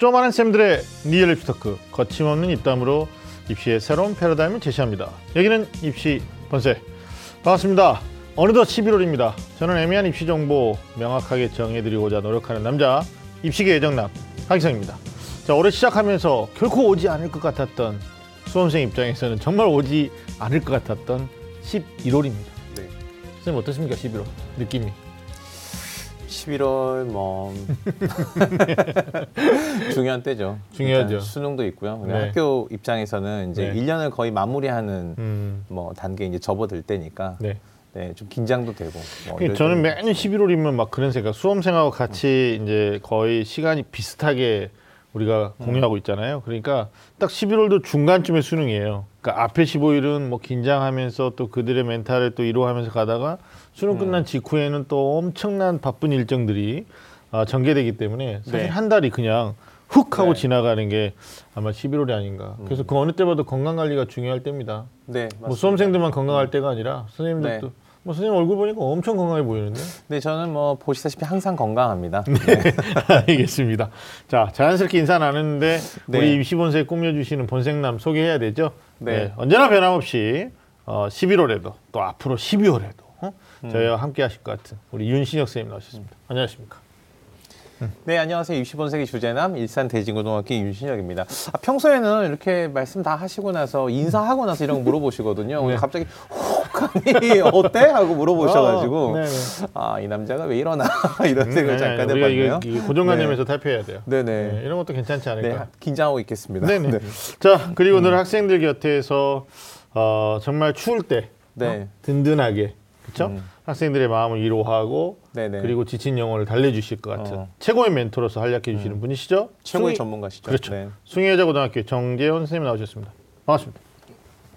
좀 아는 쌤들의 real talk 거침없는 입담으로 입시의 새로운 패러다임을 제시합니다. 여기는 입시 본색 반갑습니다. 어느덧 11월입니다. 저는 애매한 입시 정보 명확하게 정해드리고자 노력하는 남자 입시계 애정남 하기성입니다. 자 올해 시작하면서 결코 오지 않을 것 같았던 수험생 입장에서는 정말 오지 않을 것 같았던 11월입니다. 네. 선생님 어떻습니까 11월 느낌이? 11월 뭐 중요한 때죠. 중요하죠. 수능도 있고요. 네. 학교 입장에서는 이제 네. 일 1년을 거의 마무리하는 음, 뭐 단계 이제 접어들 때니까 네. 네, 좀 긴장도 되고. 뭐 그러니까 저는 때 매년 11월이면 막 그런 생각. 수험생하고 같이 이제 거의 시간이 비슷하게 우리가 공유하고 있잖아요. 그러니까 딱 11월도 중간쯤에 수능이에요. 그러니까 앞에 15일은 뭐 긴장하면서 또 그들의 멘탈을 또 이루어가면서 가다가 수능 끝난 직후에는 또 엄청난 바쁜 일정들이 아, 전개되기 때문에 사실 네. 한 달이 그냥 훅 하고 네. 지나가는 게 아마 11월이 아닌가. 그래서 그 어느 때봐도 건강 관리가 중요할 때입니다. 네, 뭐 맞습니다. 수험생들만 건강할 때가 아니라 선생님들도 네. 뭐 선생님 얼굴 보니까 엄청 건강해 보이는데. 네, 저는 뭐 보시다시피 항상 건강합니다. 네. 알겠습니다. 자, 자연스럽게 인사 나누는데 네. 우리 입시본색 꾸며주시는 본색남 소개해야 되죠. 네. 언제나 변함없이 어, 11월에도 또 앞으로 12월에도 어? 음. 저희와 함께 하실 것 같은 우리 윤신혁 선생님 나오셨습니다. 안녕하십니까. 네, 안녕하세요. 65세기 주제남 일산 대진고등학교 윤신혁입니다. 아, 평소에는 이렇게 말씀 다 하시고 나서 인사하고 나서 이런 거 물어보시거든요. 오늘 네. 갑자기 혹하니 어때? 하고 물어보셔가지고 어, 네네. 아, 이 남자가 왜 이러나 이런 생각을 네, 잠깐 해봤네요. 이게, 고정관념에서 탈피해야 돼요. 네네. 네, 이런 것도 괜찮지 네, 않을까. 긴장하고 있겠습니다. 네네. 네. 자, 그리고 늘 학생들 곁에서 어, 정말 추울 때 네. 어? 든든하게 그렇죠? 음. 학생들의 마음을 위로하고 네네. 그리고 지친 영혼을 달래주실 것 같은 어. 최고의 멘토로서 활약해 주시는 분이시죠? 최고의 숭이- 전문가시죠. 그렇죠. 네. 숭의여자고등학교 정재현 선생님 나오셨습니다. 반갑습니다.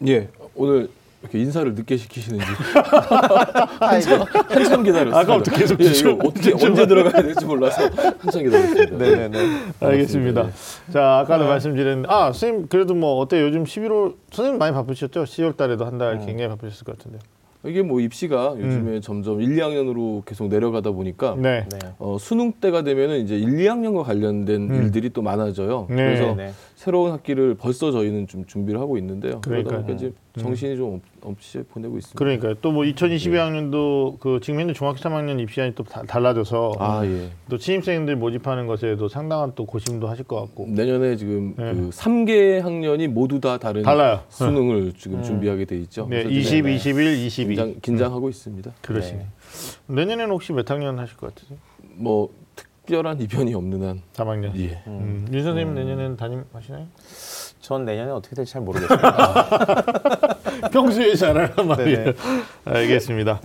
예, 오늘 이렇게 인사를 늦게 시키시는지 한참, 한참 기다렸어요. 아까 부터 계속 예, 어떻게 언제 들어가야 될지 몰라서 한참 기다렸습니다. 네네네. 알겠습니다. 자, 아까도 네. 말씀드렸는데 아 선생님 그래도 뭐 어때 요 요즘 11월 선생님 많이 바쁘셨죠? 10월 달에도 한 음. 달 굉장히 바쁘셨을 것 같은데. 이게 뭐 입시가 요즘에 점점 1, 2학년으로 계속 내려가다 보니까 네. 네. 어, 수능 때가 되면은 이제 1, 2학년과 관련된 음. 일들이 또 많아져요. 네. 그래서 네. 새로운 학기를 벌써 저희는 좀 준비를 하고 있는데요. 그러다 그러니까요. 보니까 이제 정신이 좀 없- 없이 보내고 있습니다. 그러니까요. 또뭐 2022학년도 그 지금 현재 중학교 3학년 입시안이 또 다, 달라져서 아 예. 또 신입생들 모집하는 것에도 상당한 또 고심도 하실 것 같고 내년에 지금 네. 그 3개 학년이 모두 다 다른 달라요. 수능을 지금 준비하게 돼 있죠. 네, 그래서 20, 네. 21, 22. 긴장, 긴장하고 있습니다. 그러시네. 내년에는 혹시 몇 학년 하실 것 같으세요? 뭐 특별한 이변이 없는 한 3학년. 예. 음. 윤 선생님 내년에는 담임하시나요? 전 내년에 어떻게 될지 잘 모르겠습니다. 평소에 잘하란 말이에요. 네네. 알겠습니다.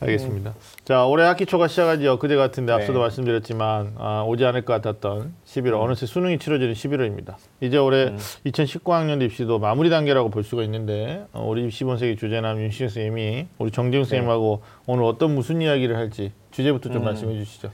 알겠습니다. 자, 올해 학기 초가 시작하지 엊그제 같은데 앞서도 네. 말씀드렸지만 아, 오지 않을 것 같았던 11월 어느새 수능이 치러지는 11월입니다. 이제 올해 음. 2019학년 입시도 마무리 단계라고 볼 수가 있는데 어, 우리 입시 본색의 주제남 윤시영 선생님이 우리 정재훈 선생님하고 오늘 어떤 무슨 이야기를 할지 주제부터 좀 음. 말씀해 주시죠.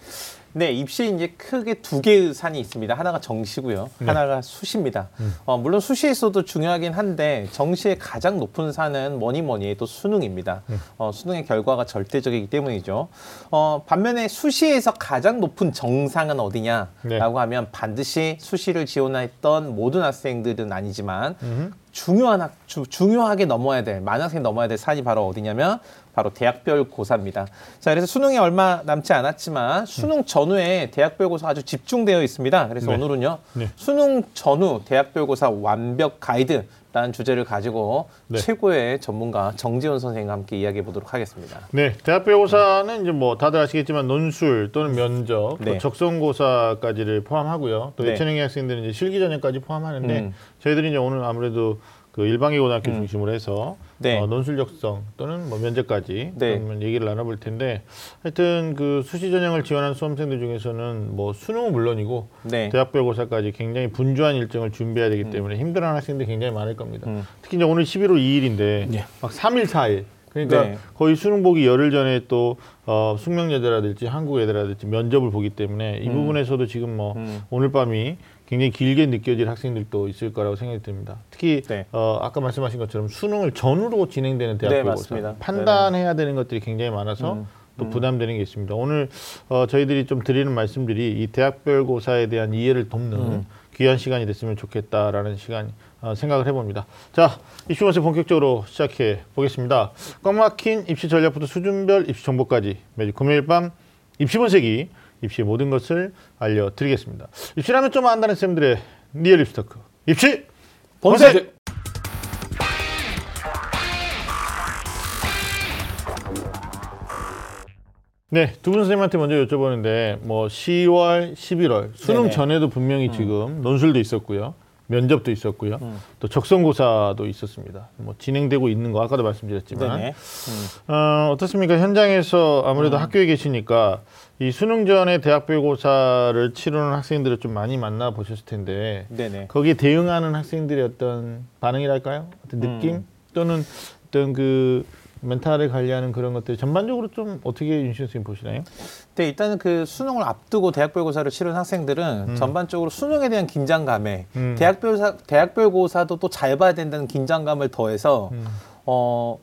네, 입시 이제 크게 두 개의 산이 있습니다. 하나가 정시고요. 네. 하나가 수시입니다. 음. 어, 물론 수시에서도 중요하긴 한데 정시의 가장 높은 산은 뭐니 뭐니 해도 수능입니다. 음. 어, 수능의 결과가 절대적이기 때문이죠. 어, 반면에 수시에서 가장 높은 정상은 어디냐라고 네. 하면 반드시 수시를 지원했던 모든 학생들은 아니지만 음흠. 중요한 학, 주, 중요하게 넘어야 될 만학생 넘어야 될 산이 바로 어디냐면 바로 대학별 고사입니다. 자, 그래서 수능이 얼마 남지 않았지만 수능 전후에 대학별 고사 아주 집중되어 있습니다. 그래서 네. 오늘은요 네. 수능 전후 대학별 고사 완벽 가이드 라는 주제를 가지고 네. 최고의 전문가 정지훈 선생님과 함께 이야기해 보도록 하겠습니다. 네, 대학별고사는 이제 뭐 다들 아시겠지만 논술 또는 면접, 또 네. 적성고사까지를 포함하고요. 또 네. 예체능의 학생들은 이제 실기 전형까지 포함하는데 음. 저희들이 이제 오늘 아무래도 그 일반계 고등학교 중심으로 해서 네. 어, 논술 적성 또는 뭐 면접까지 네. 그러면 얘기를 나눠볼 텐데 하여튼 그 수시 전형을 지원한 수험생들 중에서는 뭐 수능은 물론이고 네. 대학별 고사까지 굉장히 분주한 일정을 준비해야 되기 때문에 힘들어하는 학생들이 굉장히 많을 겁니다. 음. 특히 이제 오늘 11월 2일인데 예. 막 3일 4일 그러니까 네. 거의 수능 보기 열흘 전에 또 어, 숙명여대라든지 한국여대라든지 면접을 보기 때문에 이 부분에서도 지금 뭐 음. 오늘 밤이 굉장히 길게 느껴질 학생들도 있을 거라고 생각이 듭니다. 특히 네. 어, 아까 말씀하신 것처럼 수능을 전후로 진행되는 네, 대학교고사 맞습니다. 판단해야 되는 것들이 굉장히 많아서 음. 또 부담되는 게 있습니다. 오늘 어, 저희들이 좀 드리는 말씀들이 이 대학별 고사에 대한 이해를 돕는 음. 귀한 시간이 됐으면 좋겠다라는 시간 어, 생각을 해봅니다. 자, 입시 본색 본격적으로 시작해 보겠습니다. 꽉 막힌 입시 전략부터 수준별 입시 정보까지 매주 금요일 밤 입시 본색이 입시의 모든 것을 알려드리겠습니다. 입시라면 좀 안다는 쌤들의 real 입시 talk. 입시 본색! 네, 두 분 선생님한테 먼저 여쭤보는데 뭐 10월, 11월 수능 네네. 전에도 분명히 지금 논술도 있었고요. 면접도 있었고요. 또 적성고사도 있었습니다. 뭐 진행되고 있는 거 아까도 말씀드렸지만 네네. 어, 어떻습니까? 현장에서 아무래도 학교에 계시니까 이 수능 전에 대학별고사를 치르는 학생들을 좀 많이 만나 보셨을 텐데 네네. 거기에 대응하는 학생들의 어떤 반응이랄까요? 어떤 느낌 또는 어떤 그 멘탈을 관리하는 그런 것들 전반적으로 좀 어떻게 윤신 선생님 보시나요? 네, 일단은 그 수능을 앞두고 대학별고사를 치른 학생들은 전반적으로 수능에 대한 긴장감에 음. 대학별사 대학별고사도 또 잘 봐야 된다는 긴장감을 더해서 음. 어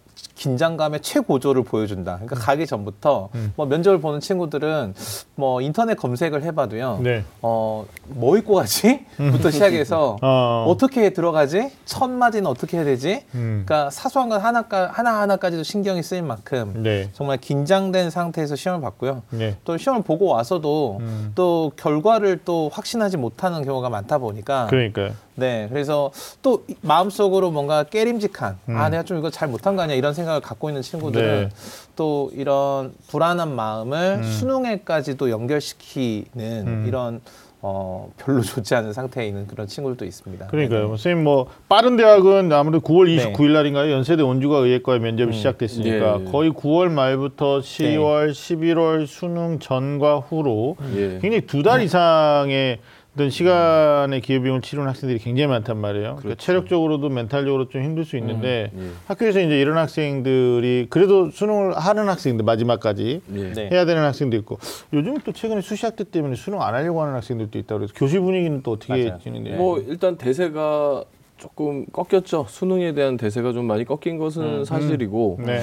긴장감의 최고조를 보여준다. 그러니까 가기 전부터 음. 뭐 면접을 보는 친구들은 뭐 인터넷 검색을 해봐도요. 네. 어뭐 입고 가지?부터 시작해서 어. 어떻게 들어가지? 첫 마디는 어떻게 해야 되지? 음. 그러니까 사소한 것 하나 하나 하나까지도 신경이 쓰일 만큼 네. 정말 긴장된 상태에서 시험을 봤고요. 네. 또 시험을 보고 와서도 음. 또 결과를 또 확신하지 못하는 경우가 많다 보니까 그러니까요. 네 그래서 또 이- 마음속으로 뭔가 깨림직한 음. 아 내가 좀 이거 잘 못한 거 아니야 이런 생각 을 갖고 있는 친구들은 네. 또 이런 불안한 마음을 음. 수능에까지도 연결시키는 음. 이런 어 별로 좋지 않은 상태에 있는 그런 친구들도 있습니다. 그러니까요. 네. 뭐 선생님 뭐 빠른 대학은 아무래도 9월 네. 29일 날인가요? 연세대 온주가 의예과의 면접이 음. 시작됐으니까 예, 예. 거의 9월 말부터 네. 10월, 11월 수능 전과 후로 예. 굉장히 두 달 이상의 어떤 시간의 기회비용을 치르는 학생들이 굉장히 많단 말이에요. 그러니까 그렇죠. 체력적으로도 멘탈적으로 좀 힘들 수 있는데 예. 학교에서 이제 이런 학생들이 그래도 수능을 하는 학생들 마지막까지 예. 네. 해야 되는 학생도 있고 요즘 또 최근에 수시학대 때문에 수능 안 하려고 하는 학생들도 있다고 그래서 교실 분위기는 또 어떻게. 지는데요? 뭐 일단 대세가 조금 꺾였죠. 수능에 대한 대세가 좀 많이 꺾인 것은 음. 사실이고 네.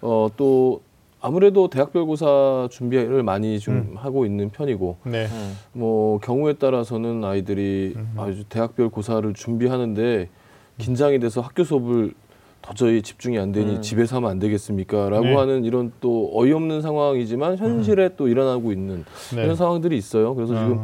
어, 또 아무래도 대학별고사 준비를 많이 좀 하고 있는 편이고 네. 음. 뭐 경우에 따라서는 아이들이 아주 대학별 고사를 준비하는데 긴장이 돼서 학교 수업을 도저히 집중이 안 되니 음. 집에서 하면 안 되겠습니까라고 네. 하는 이런 또 어이없는 상황이지만 현실에 또 일어나고 있는 네. 이런 상황들이 있어요. 그래서 지금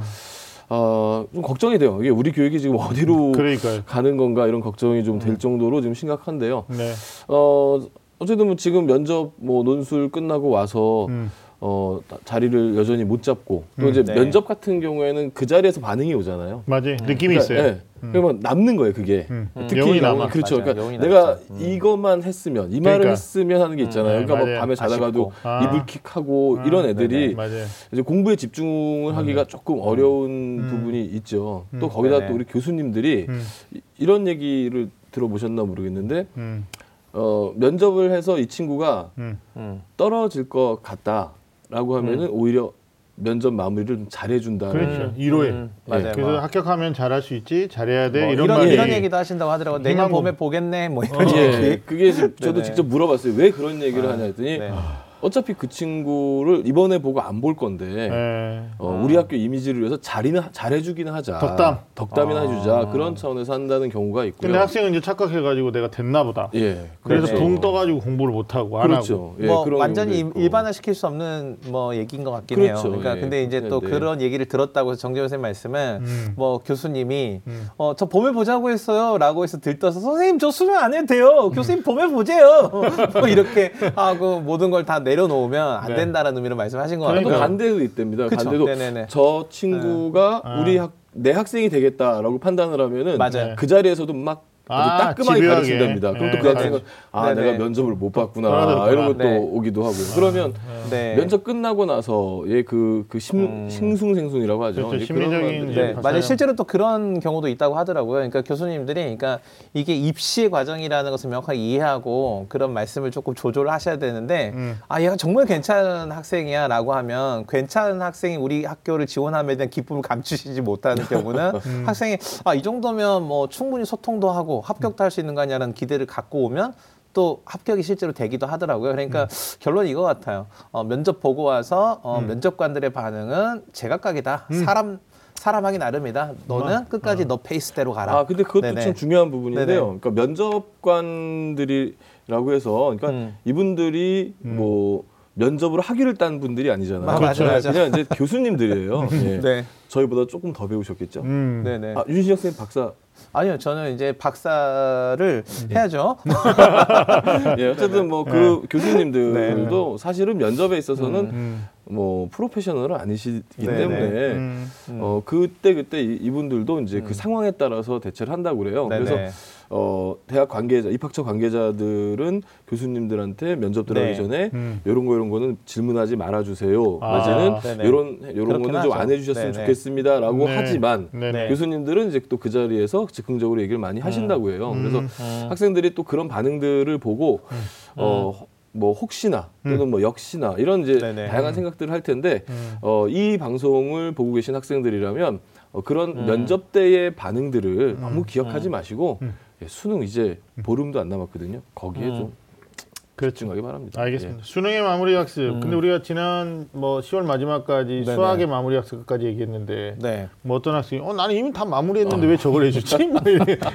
어, 아, 좀 걱정이 돼요. 이게 우리 교육이 지금 어디로 그러니까요. 가는 건가 이런 걱정이 좀 될 정도로 지금 심각한데요. 네. 어 어쨌든 뭐 지금 면접 뭐 논술 끝나고 와서 음. 어 다- 자리를 여전히 못 잡고 또 음. 이제 네. 면접 같은 경우에는 그 자리에서 반응이 오잖아요. 맞아요. 느낌이 있어요. 네. 그러면 남는 거예요, 그게. 음. 특히 영혼이 나- 남아. 그렇죠. 맞아요. 그러니까 내가. 음. 이것만 했으면 이 말을 그러니까. 했으면 하는 게 있잖아요. 네, 그러니까 뭐 맞아요. 밤에 자다가도. 아. 이불킥하고 아, 이런 애들이 맞아요. 이제 공부에 집중을 하기가 조금 어려운 부분이 있죠. 또 거기다 네네. 또 우리 교수님들이 음. 이- 이런 얘기를 들어보셨나 모르겠는데 음. 어, 면접을 해서 이 친구가 음. 음. 떨어질 것 같다라고 하면은 오히려 면접 마무리를 좀 잘해준다. 그렇죠. 이로에. 음, 예. 맞아요. 그래서 뭐. 합격하면 잘할 수 있지, 잘해야 돼 뭐 이런, 이런 말이 이런 얘기도 하신다고 하더라고요. 내년. 봄에 보겠네. 뭐 이런 예, 얘기. 그게 지금 저도 네네. 직접 물어봤어요. 왜 그런 얘기를 하냐 했더니 네. 어차피 그 친구를 이번에 보고 안 볼 건데 예. 어, 우리 학교 이미지를 위해서 잘이는 잘해주기는 하자. 덕담. 덕담이나 아. 해주자. 그런 차원에서 한다는 경우가 있고요. 근데 학생은 이제 착각해가지고 내가 됐나 보다. 예. 그래서 그렇죠. 붕 떠가지고 공부를 못 하고 안 하고. 그렇죠. 예, 뭐 그런 완전히 일-. 일반화시킬 수 없는 뭐 얘기인 것 같긴 그렇죠. 해요. 그러니까 예, 근데 이제 또 그렇긴 한데. 그런 얘기를 들었다고 해서 정재훈 선생님 말씀은 음. 뭐 교수님이 음. 어 저 봄에 보자고 했어요 라고 해서 들떠서 선생님 저 수능 안 해도 돼요. 교수님 봄에 보재요. 뭐 이렇게 하고 모든 걸 다 내 려놓으면 안 네. 된다라는 의미로 말씀하신 것 그러니까. 같아요. 반대도 있답니다. 그쵸. 반대도 네네네. 저 친구가 아. 우리 학, 내 학생이 되겠다라고 판단을 하면은 맞아요. 그 자리에서도 막 아주 아, 따끔하게 집요하게. 가르친답니다. 그럼 또그 네, 학생은 아 네네. 내가 면접을 못 봤구나. 이런 것도 네. 오기도 하고요. 그러면 네. 면접 끝나고 나서의 그, 그 심, 음. 싱숭생숭이라고 하죠. 그렇죠. 심리적인 네. 맞아요. 실제로 또 그런 경우도 있다고 하더라고요. 그러니까 교수님들이, 그러니까 이게 입시 과정이라는 것을 명확하게 이해하고 그런 말씀을 조금 조절을 하셔야 되는데, 음. 아 얘가 정말 괜찮은 학생이야라고 하면 괜찮은 학생이 우리 학교를 지원함에 대한 기쁨을 감추시지 못하는 경우는 학생이 아 이 정도면 뭐 충분히 소통도 하고 합격도 할 수 있는 거 아니냐는 기대를 갖고 오면. 또 합격이 실제로 되기도 하더라고요. 그러니까 결론이 이거 같아요. 어, 면접 보고 와서 어, 면접관들의 반응은 제각각이다. 사람 사람 하기 나름이다. 너는 끝까지 너 페이스대로 가라. 아, 근데 그것도 네네. 참 중요한 부분인데요. 네네. 그러니까 면접관들이라고 해서, 그러니까 음. 이분들이 뭐 면접으로 학위를 딴 분들이 아니잖아요. 아, 맞아, 맞아. 그냥 이제 교수님들이에요. 예. 네. 저희보다 조금 더 배우셨겠죠. 음. 네네. 아, 윤신혁 선생님 박사. 아니요, 저는 이제 박사를 해야죠. 예, 어쨌든 뭐 그 교수님들도 네. 사실은 면접에 있어서는 음. 뭐 프로페셔널은 아니시기 네네. 때문에 음. 어 그때 그때 이- 이분들도 이제 그 상황에 따라서 대처를 한다고 그래요. 네네. 그래서 어 대학 관계자, 입학처 관계자들은 교수님들한테 면접 들어가기 네. 전에 음. 요런 거 이런 거는 질문하지 말아주세요. 아. 요런 요런 그렇긴 거는 좀 안. 해주셨으면 네네. 좋겠습니다라고 네. 하지만 네네. 네. 교수님들은 이제 또 그 자리에서 즉흥적으로 얘기를 많이 하신다고 해요. 그래서 음. 학생들이 또 그런 반응들을 보고 어 뭐 혹시나 또는 뭐 역시나 이런 이제 네네. 다양한 생각들을 할 텐데 음. 어이 방송을 보고 계신 학생들이라면 어, 그런 음. 면접 때의 반응들을 너무 기억하지 마시고 음. 예, 수능 이제 보름도 안 남았거든요. 거기에 음. 좀 그렇죠. 집중하기 바랍니다. 알겠습니다. 수능의 마무리 학습. 음. 근데 우리가 지난 뭐 10월 마지막까지 네네. 수학의 마무리 학습까지 얘기했는데 네. 뭐 어떤 학생이 어 나는 이미 다 마무리했는데 왜 저걸 해주지? 그러니까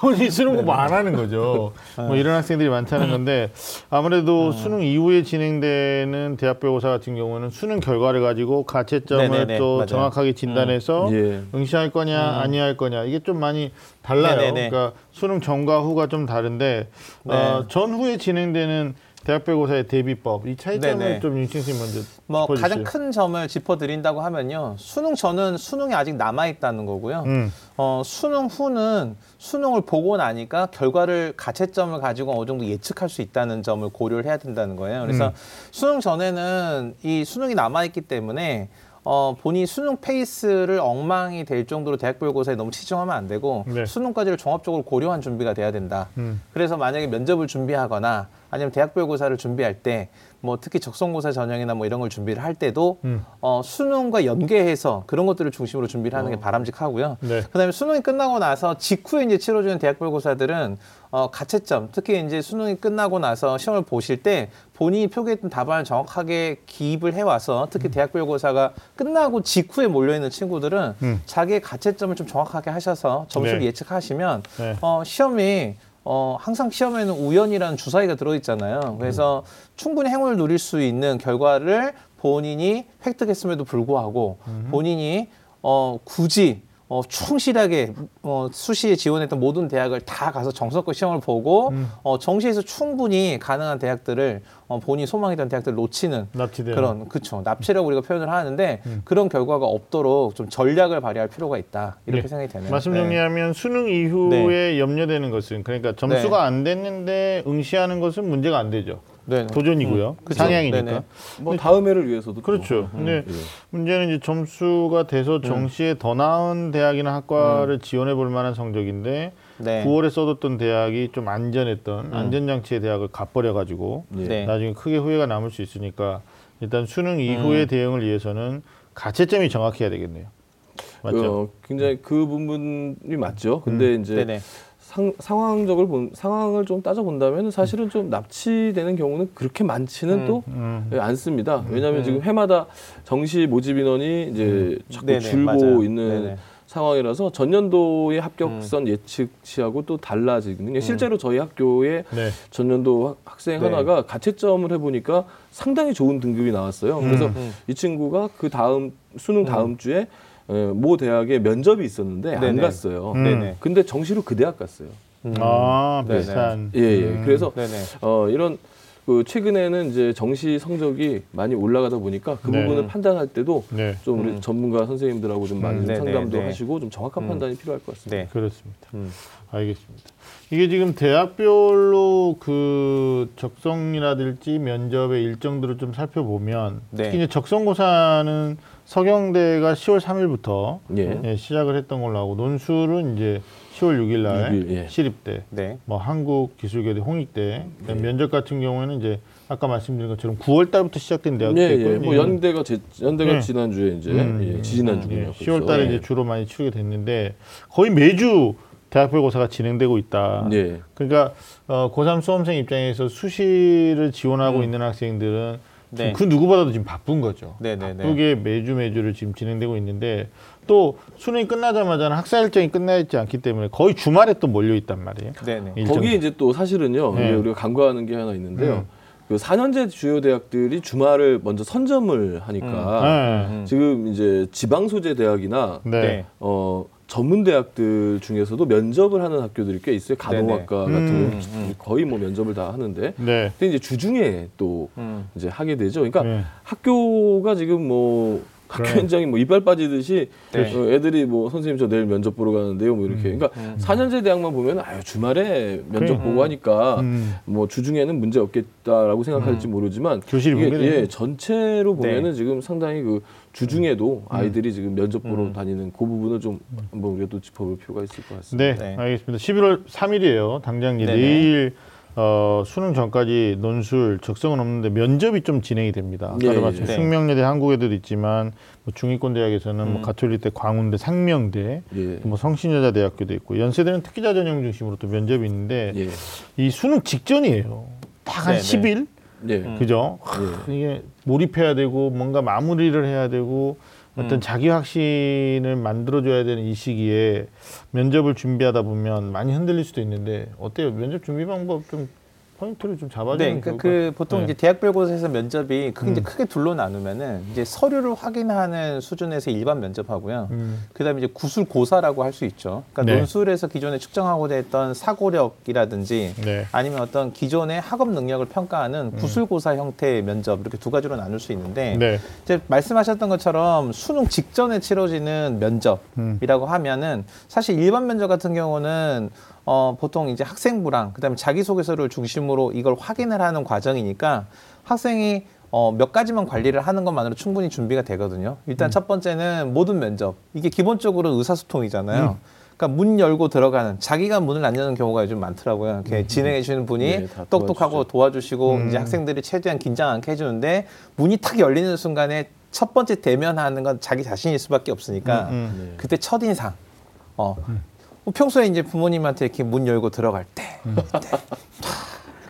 본인이 수능 공부 안 하는 거죠. 뭐 이런 학생들이 많다는 건데 아무래도 수능 이후에 진행되는 대학별고사 같은 경우는 수능 결과를 가지고 가채점을 네네네. 또 맞아요. 정확하게 진단해서 예. 응시할 거냐 아니할 거냐 이게 좀 많이 달라요. 네네네. 그러니까 수능 전과 후가 좀 다른데 어, 네. 전후에 진행되는 대학별고사의 대비법 이 차이점을 네네. 좀 윤清씨 먼저 뭐 짚어주시죠. 가장 큰 점을 짚어드린다고 하면요. 수능 전은 수능이 아직 남아 있다는 거고요. 음. 어, 수능 후는 수능을 보고 나니까 결과를 가채점을 가지고 어느 정도 예측할 수 있다는 점을 고려를 해야 된다는 거예요. 그래서 음. 수능 전에는 이 수능이 남아 있기 때문에 어, 본인 수능 페이스를 엉망이 될 정도로 대학별고사에 너무 치중하면 안 되고 네. 수능까지를 종합적으로 고려한 준비가 돼야 된다. 음. 그래서 만약에 면접을 준비하거나 아니면 대학별고사를 준비할 때 뭐 특히 적성고사 전형이나 뭐 이런 걸 준비를 할 때도 음. 어, 수능과 연계해서 그런 것들을 중심으로 준비를 하는 게 바람직하고요. 네. 그다음에 수능이 끝나고 나서 직후에 이제 치러주는 대학별고사들은 어, 가채점, 특히 이제 수능이 끝나고 나서 시험을 보실 때 본인이 표기했던 답안을 정확하게 기입을 해와서 특히 대학별고사가 끝나고 직후에 몰려있는 친구들은 음. 자기의 가채점을 좀 정확하게 하셔서 점수를 네. 예측하시면 네. 어, 시험이 어, 항상 시험에는 우연이라는 주사위가 들어있잖아요. 그래서 충분히 행운을 누릴 수 있는 결과를 본인이 획득했음에도 불구하고 본인이 어, 굳이 어, 충실하게 어, 수시에 지원했던 모든 대학을 다 가서 정석과 시험을 보고 어, 정시에서 충분히 가능한 대학들을 어, 본인이 소망했던 대학들을 놓치는 납치되는. 그런 그쵸 납치라고 우리가 표현을 하는데 그런 결과가 없도록 좀 전략을 발휘할 필요가 있다 이렇게 네. 생각이 되네요. 말씀 네. 정리하면 수능 이후에 염려되는 것은 그러니까 점수가 네. 안 됐는데 응시하는 것은 문제가 안 되죠. 네. 도전이고요. 그쵸. 상향이니까. 네네. 뭐 다음 해를 위해서도 그렇죠. 근데 예. 문제는 이제 점수가 돼서 정시에 더 나은 대학이나 학과를 지원해 볼 만한 성적인데 네. 9월에 써뒀던 대학이 좀 안전했던 안전장치의 대학을 갚버려 가지고 예. 네. 나중에 크게 후회가 남을 수 있으니까 일단 수능 이후의 대응을 위해서는 가채점이 정확해야 되겠네요. 맞죠? 어, 굉장히 그 부분이 맞죠. 근데 이제 네네. 상, 상황적을 본 상황을 좀 따져 본다면 사실은 좀 납치되는 경우는 그렇게 많지는 음. 또 음. 예, 않습니다. 왜냐하면 음. 지금 해마다 정시 모집 인원이 이제 자꾸 네네, 줄고 맞아요. 있는 네네. 상황이라서 전년도의 합격선 예측치하고 또 달라지거든요. 실제로 저희 학교에 네. 전년도 학- 학생 네. 하나가 가채점을 해보니까 상당히 좋은 등급이 나왔어요. 그래서 음. 이 친구가 그 다음 수능 다음 주에 에, 모 대학에 면접이 있었는데 안 네네. 갔어요. 음. 네네. 근데 정시로 그 대학 갔어요. 음. 아 네네. 비슷한. 예, 예. 음. 그래서 네네. 어, 이런 그 최근에는 이제 정시 성적이 많이 올라가다 보니까 그 네. 부분을 판단할 때도 네 좀 우리 음. 전문가 선생님들하고 좀 많이 음. 좀 네네, 상담도 네. 하시고 좀 정확한 음. 판단이 필요할 것 같습니다. 네. 그렇습니다. 음. 알겠습니다. 이게 지금 대학별로 그 적성이라든지 면접의 일정들을 좀 살펴보면 네. 특히 이제 적성고사는 서경대가 10월 3일부터 예. 시작을 했던 걸로 하고 논술은 이제 10월 6일 날 예. 시립대, 네. 뭐 한국기술교대 홍익대, 네. 면접 같은 경우에는 이제 아까 말씀드린 것처럼 9월 달부터 시작된 대학도 예, 있고 예. 뭐 연대가 제, 연대가 네. 지난주에 이제 음. 예, 지지난주군요. 예, 10월 달에 그렇죠. 이제 주로 많이 치르게 됐는데 거의 매주 대학별 고사가 진행되고 있다. 예. 그러니까 어, 고3 수험생 입장에서 수시를 지원하고 음. 있는 학생들은 네. 그 누구보다도 지금 바쁜 거죠. 네네네. 바쁘게 매주 매주를 지금 진행되고 있는데 또 수능이 끝나자마자는 학사 일정이 끝나 있지 않기 때문에 거의 주말에 또 몰려 있단 말이에요. 네네. 일정. 거기 이제 또 사실은요. 네. 우리가 간과하는 게 하나 있는데요. 음. 그 4년제 주요 대학들이 주말을 먼저 선점을 하니까 네. 지금 이제 지방 소재 대학이나 네. 네. 어 전문 대학들 중에서도 면접을 하는 학교들이 꽤 있어요. 가공학과 네네. 같은 음, 경우 거의 뭐 면접을 다 하는데 네. 근데 이제 주중에 또 음. 이제 하게 되죠. 그러니까 네. 학교가 지금 뭐 학교 그래. 현장이 뭐 이빨 빠지듯이 네. 어, 애들이 뭐 선생님 저 내일 면접 보러 가는데요 뭐 이렇게 그러니까 음. 4년제 대학만 보면 아유 주말에 면접 그래. 보고 하니까 음. 뭐 주중에는 문제 없겠다라고 생각할지 모르지만 교실이 이게. 예, 전체로 네. 보면은 지금 상당히 그 주중에도 아이들이 지금 면접 보러 다니는 그 부분을 좀 한번 우리가 또 짚어볼 필요가 있을 것 같습니다. 네, 네. 알겠습니다. 11월 3일이에요. 당장 이제 네네. 내일 어, 수능 전까지 논술 적성은 없는데 면접이 좀 진행이 됩니다. 예, 아까도 예, 말씀 예. 숙명여대 한국에도 있지만 뭐 중위권 대학에서는 뭐 음. 가톨릭대 광운대 상명대 예. 뭐 성신여자대학교도 있고 연세대는 특기자 전형 중심으로 또 면접이 있는데 예. 이 수능 직전이에요. 딱한 네네. 10일 예. 그죠? 예. 이게 몰입해야 되고 뭔가 마무리를 해야 되고 어떤 자기 확신을 만들어줘야 되는 이 시기에 면접을 준비하다 보면 많이 흔들릴 수도 있는데 어때요? 면접 준비 방법 좀 포인트를 좀 잡아주면 네, 좋을 그, 것 그. 보통 네. 이제 대학별고사에서 면접이 크, 음. 이제 크게 둘로 나누면은 이제 서류를 확인하는 수준에서 일반 면접하고요. 음. 그다음에 이제 구술 고사라고 할 수 있죠. 그러니까 네. 논술에서 기존에 측정하고 됐던 사고력이라든지 네. 아니면 어떤 기존의 학업 능력을 평가하는 구술 고사 형태의 면접 이렇게 두 가지로 나눌 수 있는데 음. 네. 이제 말씀하셨던 것처럼 수능 직전에 치러지는 면접이라고 음. 하면은 사실 일반 면접 같은 경우는 어, 보통 이제 학생부랑 그다음에 자기소개서를 중심으로 이걸 확인을 하는 과정이니까 학생이 어, 몇 가지만 관리를 하는 것만으로 충분히 준비가 되거든요. 일단 첫 번째는 모든 면접 이게 기본적으로 의사소통이잖아요. 그러니까 문 열고 들어가는 자기가 문을 안 여는 경우가 요즘 많더라고요. 이렇게 진행해 주시는 분이 네, 다 똑똑하고 도와주시고 음. 이제 학생들이 최대한 긴장 않게 해주는데 문이 탁 열리는 순간에 첫 번째 대면하는 건 자기 자신일 수밖에 없으니까 음, 네. 그때 첫 인상. 어. 뭐 평소에 이제 부모님한테 이렇게 문 열고 들어갈 때, 음. 그때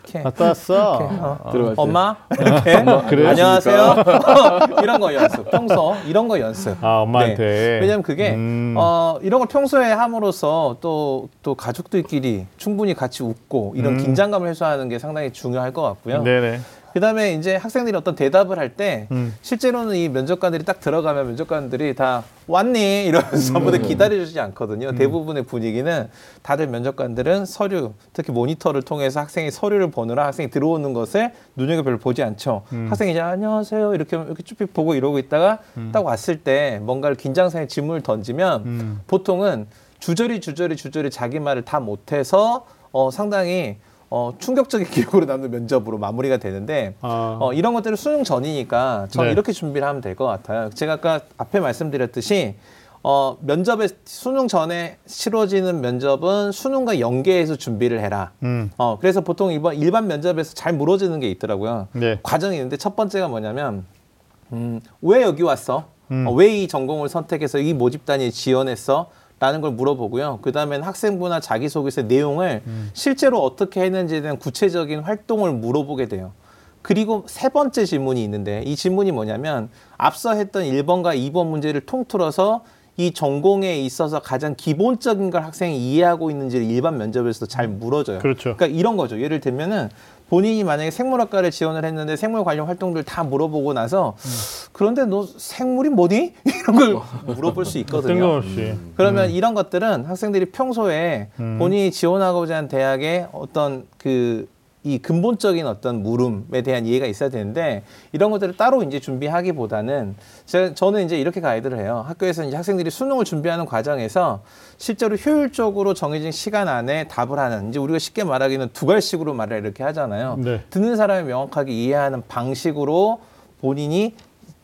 이렇게 갔다 왔어. 어, 때. 엄마 이렇게 그래요? 안녕하세요 이런 거 연습 평소 이런 거 연습 아 엄마한테. 네. 왜냐면 그게 음. 어, 이런 걸 평소에 함으로써 또 또 가족들끼리 충분히 같이 웃고 이런 음. 긴장감을 해소하는 게 상당히 중요할 것 같고요. 네네. 그다음에 이제 학생들이 어떤 대답을 할때 음. 실제로는 이 면접관들이 딱 들어가면 면접관들이 다 왔니 이러면서 음. 아무도 기다려주지 않거든요. 대부분의 분위기는 다들 면접관들은 서류 특히 모니터를 통해서 학생이 서류를 보느라 학생이 들어오는 것을 눈여겨 별로 보지 않죠. 음. 학생이 이제 안녕하세요 이렇게 이렇게 쭉 보고 이러고 있다가 딱 왔을 때 뭔가를 긴장성의 질문을 던지면 음. 보통은 주저리 주저리 주저리 자기 말을 다 못해서 어, 상당히 어, 충격적인 기록으로 남는 면접으로 마무리가 되는데 아. 어, 이런 것들은 수능 전이니까 저는 네. 이렇게 준비를 하면 될 것 같아요. 제가 아까 앞에 말씀드렸듯이 어, 면접에 수능 전에 치러지는 면접은 수능과 연계해서 준비를 해라. 음. 어, 그래서 보통 이번 일반 면접에서 잘 물어지는 게 있더라고요. 네. 과정이 있는데 첫 번째가 뭐냐면 음, 왜 여기 왔어? 음. 왜이 전공을 선택해서 이 모집단에 지원했어? 라는 걸 물어보고요. 그 다음엔 학생부나 자기소개서 내용을 음. 실제로 어떻게 했는지에 대한 구체적인 활동을 물어보게 돼요. 그리고 세 번째 질문이 있는데 이 질문이 뭐냐면 앞서 했던 1번과 2번 문제를 통틀어서 이 전공에 있어서 가장 기본적인 걸 학생이 이해하고 있는지를 일반 면접에서도 잘 물어줘요. 그렇죠. 그러니까 이런 거죠. 예를 들면은 본인이 만약에 생물학과를 지원을 했는데 생물 관련 활동들 다 물어보고 나서 그런데 너 생물이 뭐니? 이런 걸 물어볼 수 있거든요. 뜬금없이. 그러면 이런 것들은 학생들이 평소에 음. 본인이 지원하고자 하는 대학의 어떤 그 이 근본적인 어떤 물음에 대한 이해가 있어야 되는데 이런 것들을 따로 이제 준비하기보다는 제가 저는 이제 이렇게 가이드를 해요. 학교에서 이제 학생들이 수능을 준비하는 과정에서 실제로 효율적으로 정해진 시간 안에 답을 하는 이제 우리가 쉽게 말하기는 두갈식으로 말을 이렇게 하잖아요. 네. 듣는 사람이 명확하게 이해하는 방식으로 본인이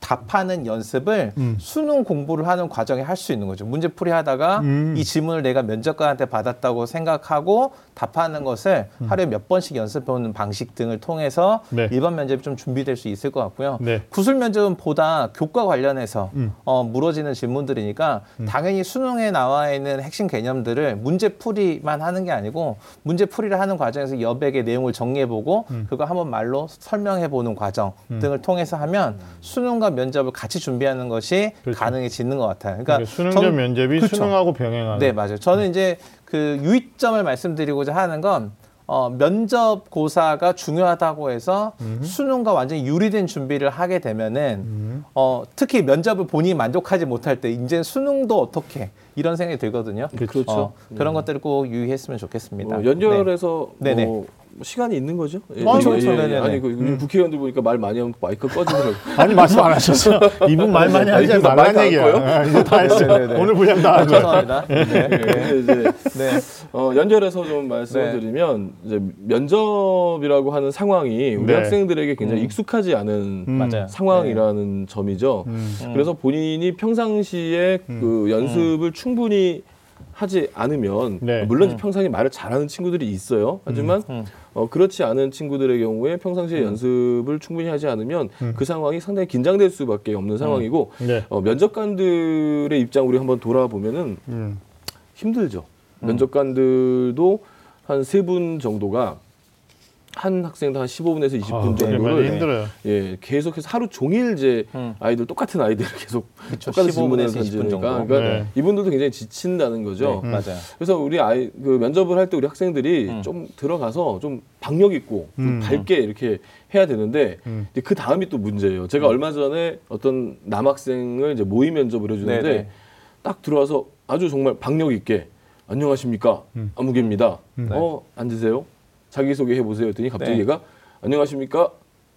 답하는 연습을 음. 수능 공부를 하는 과정에 할 수 있는 거죠. 문제 풀이 하다가 음. 이 질문을 내가 면접관한테 받았다고 생각하고 답하는 것을 하루에 몇 번씩 연습해오는 방식 등을 통해서 음. 네. 일반 면접이 좀 준비될 수 있을 것 같고요. 네. 구술 면접은 보다 교과 관련해서 음. 어, 물어지는 질문들이니까 당연히 수능에 나와 있는 핵심 개념들을 문제 풀이만 하는 게 아니고 문제 풀이를 하는 과정에서 여백의 내용을 정리해보고 음. 그거 한번 말로 설명해보는 과정 등을 통해서 하면 수능과 면접을 같이 준비하는 것이 그렇죠. 가능해지는 것 같아요. 그러니까 그러니까 수능 전 전- 면접이 그렇죠. 수능하고 병행하는. 네, 맞아요. 저는 이제 그 유의점을 말씀드리고자 하는 건 어, 면접 고사가 중요하다고 해서 수능과 완전히 유리된 준비를 하게 되면은 어, 특히 면접을 본인이 만족하지 못할 때 이제 수능도 어떻게 이런 생각이 들거든요. 그렇죠. 어, 그런 것들을 꼭 유의했으면 좋겠습니다. 뭐 연결해서 네. 네네. 뭐 시간이 있는 거죠? 예, 아, 예, 그렇죠. 예, 예. 네네네. 아니 그 국회의원들 보니까 말 많이 하면 마이크 꺼지더라고. 아니 말씀 안 하셨어요. 이분 말 많이 하지 말 말라는 아, 이제 다 했어요. 네, 네, 네. 오늘 분량 다. 죄송합니다. 네. 예, 이제 네. 어, 연결해서 좀 말씀을 네. 드리면 이제 면접이라고 하는 상황이 우리 네. 학생들에게 굉장히 음. 익숙하지 않은 음. 상황이라는 점이죠. 음. 그래서 본인이 평상시에 그 연습을 충분히 하지 않으면 네. 물론 이제 평상시에 말을 잘하는 친구들이 있어요. 하지만 음. 어, 그렇지 않은 친구들의 경우에 평상시에 연습을 충분히 하지 않으면 그 상황이 상당히 긴장될 수밖에 없는 상황이고 네. 어, 면접관들의 입장 우리 한번 돌아보면은 음. 힘들죠. 면접관들도 한 세 분 정도가 한 학생당 한 15분에서 20분 아, 정도를 힘들어요. 예, 계속해서 하루 종일 이제 음. 아이들 똑같은 아이들을 계속 그쵸, 똑같은 15분에서 질문을 20분 던지니까 정도. 그러니까 네. 이분들도 굉장히 지친다는 거죠. 네, 맞아요. 그래서 우리 아이 그 면접을 할 때 우리 학생들이 음. 좀 들어가서 좀 박력 있고 좀 음. 밝게 이렇게 해야 되는데 음. 그 다음이 또 문제예요. 제가 얼마 전에 어떤 남학생을 이제 모의 면접을 해주는데 네네. 딱 들어와서 아주 정말 박력 있게 안녕하십니까 음. 아무개입니다. 네. 어 앉으세요. 자기 소개 해보세요. 했더니 갑자기 네. 얘가 안녕하십니까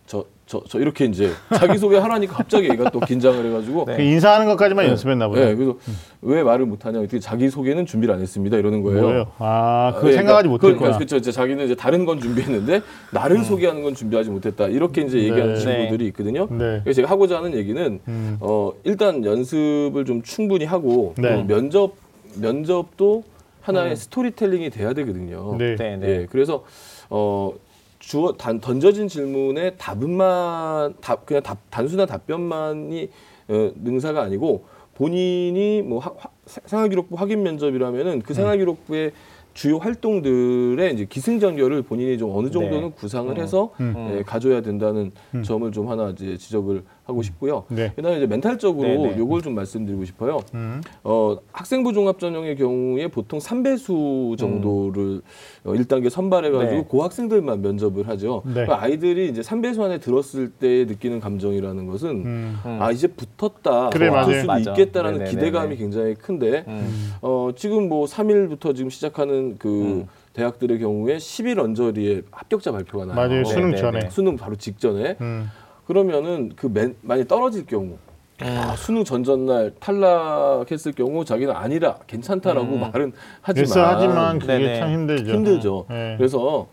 저 저 저 이렇게 이제 자기 소개 하라니까 갑자기 얘가 또 긴장을 해가지고 네. 그 인사하는 것까지만 연습했나 보네. 네, 그래서 왜 말을 못하냐 했더니 자기 소개는 준비를 안 했습니다 이러는 거예요. 뭐예요? 아, 그거 네, 생각하지 그러니까 못했구나. 그렇죠. 이제 자기는 이제 다른 건 준비했는데 나를 소개하는 건 준비하지 못했다. 이렇게 이제 얘기하는 네. 친구들이 있거든요. 네. 그래서 제가 하고자 하는 얘기는 음. 어, 일단 연습을 좀 충분히 하고 네. 또 면접 면접도 하나의 스토리텔링이 돼야 되거든요. 네. 네, 네. 예, 그래서 어 주어 단, 던져진 질문에 답은만 답 그냥 답 단순한 답변만이 어, 능사가 아니고 본인이 뭐 하, 하- 생활기록부 확인 면접이라면은 그 생활기록부의 주요 활동들의 이제 기승전결을 본인이 좀 어느 정도는 네. 구상을 음. 해서 음. 예, 가져야 된다는 음. 점을 좀 하나 이제 지적을 하고 싶고요. 네. 그다음에 이제 멘탈적으로 네, 네. 요걸 좀 말씀드리고 싶어요. 음. 어, 학생부 종합 전형의 경우에 보통 3배수 정도를 어, 1단계 선발해 가지고 네. 그 학생들만 면접을 하죠. 네. 그러니까 아이들이 이제 3배수 안에 들었을 때 느끼는 감정이라는 것은 음. 음. 아 이제 붙었다, 그래, 붙을 맞아요. 수도 맞아. 있겠다라는 네네네네. 기대감이 굉장히 큰데 음. 어, 지금 뭐 3일부터 지금 시작하는 그 음. 대학들의 경우에 10일 언저리에 합격자 발표가 나요. 맞아요. 수능 네, 전에. 네, 네. 수능 바로 직전에 음. 그러면은 그 맨, 만약 떨어질 경우 아, 수능 전전날 탈락했을 경우 자기는 아니라 괜찮다라고 음. 말은 하지만 하지만 그게 네네. 참 힘들죠. 힘들죠. 네. 그래서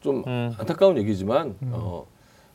좀 음. 안타까운 얘기지만 어,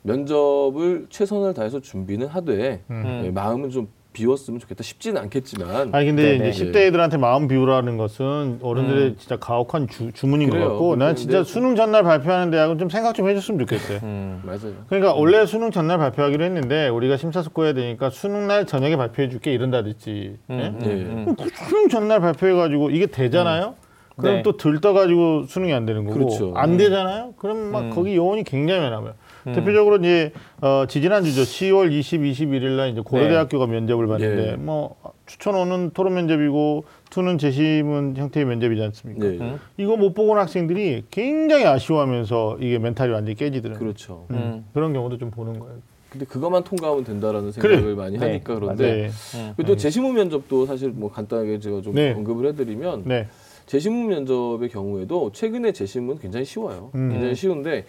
면접을 최선을 다해서 준비는 하되 음. 예, 마음은 좀 비웠으면 좋겠다. 쉽지는 않겠지만 아니 근데 네네. 이제 10대 애들한테 마음 비우라는 것은 어른들의 진짜 가혹한 주, 주문인 것 그래요. 같고 난 진짜 근데- 수능 전날 발표하는 대학은 좀 생각 좀 해줬으면 좋겠어요. 음. 맞아요. 그러니까 원래 수능 전날 발표하기로 했는데 우리가 심사숙고해야 되니까 수능 날 저녁에 발표해 줄게 이런다든지 예? 음, 예. 음, 그럼 그 수능 전날 발표해가지고 이게 되잖아요. 그럼 네. 또 들떠가지고 수능이 안 되는 거고 그렇죠. 안 되잖아요. 그럼 막 음. 거기 요원이 굉장히 많아요. 대표적으로 이제 어, 지지난주죠. 10월 20, 21일 날 이제 고려대학교가 면접을 봤는데 예. 뭐 추천호는 토론 면접이고 투는 재심은 형태의 면접이지 않습니까? 네. 음. 이거 못 보고 온 학생들이 굉장히 아쉬워하면서 이게 멘탈이 완전히 깨지더라고요. 그렇죠. 음. 음. 그런 경우도 좀 보는 거예요. 근데 그것만 통과하면 된다라는 그래. 생각을 많이 네. 하니까 그런데 네. 음. 그리고 또 재심후 면접도 사실 뭐 간단하게 제가 좀 네. 언급을 해드리면 네. 재심문 면접의 경우에도 최근에 재심은 굉장히 쉬워요. 음. 굉장히 쉬운데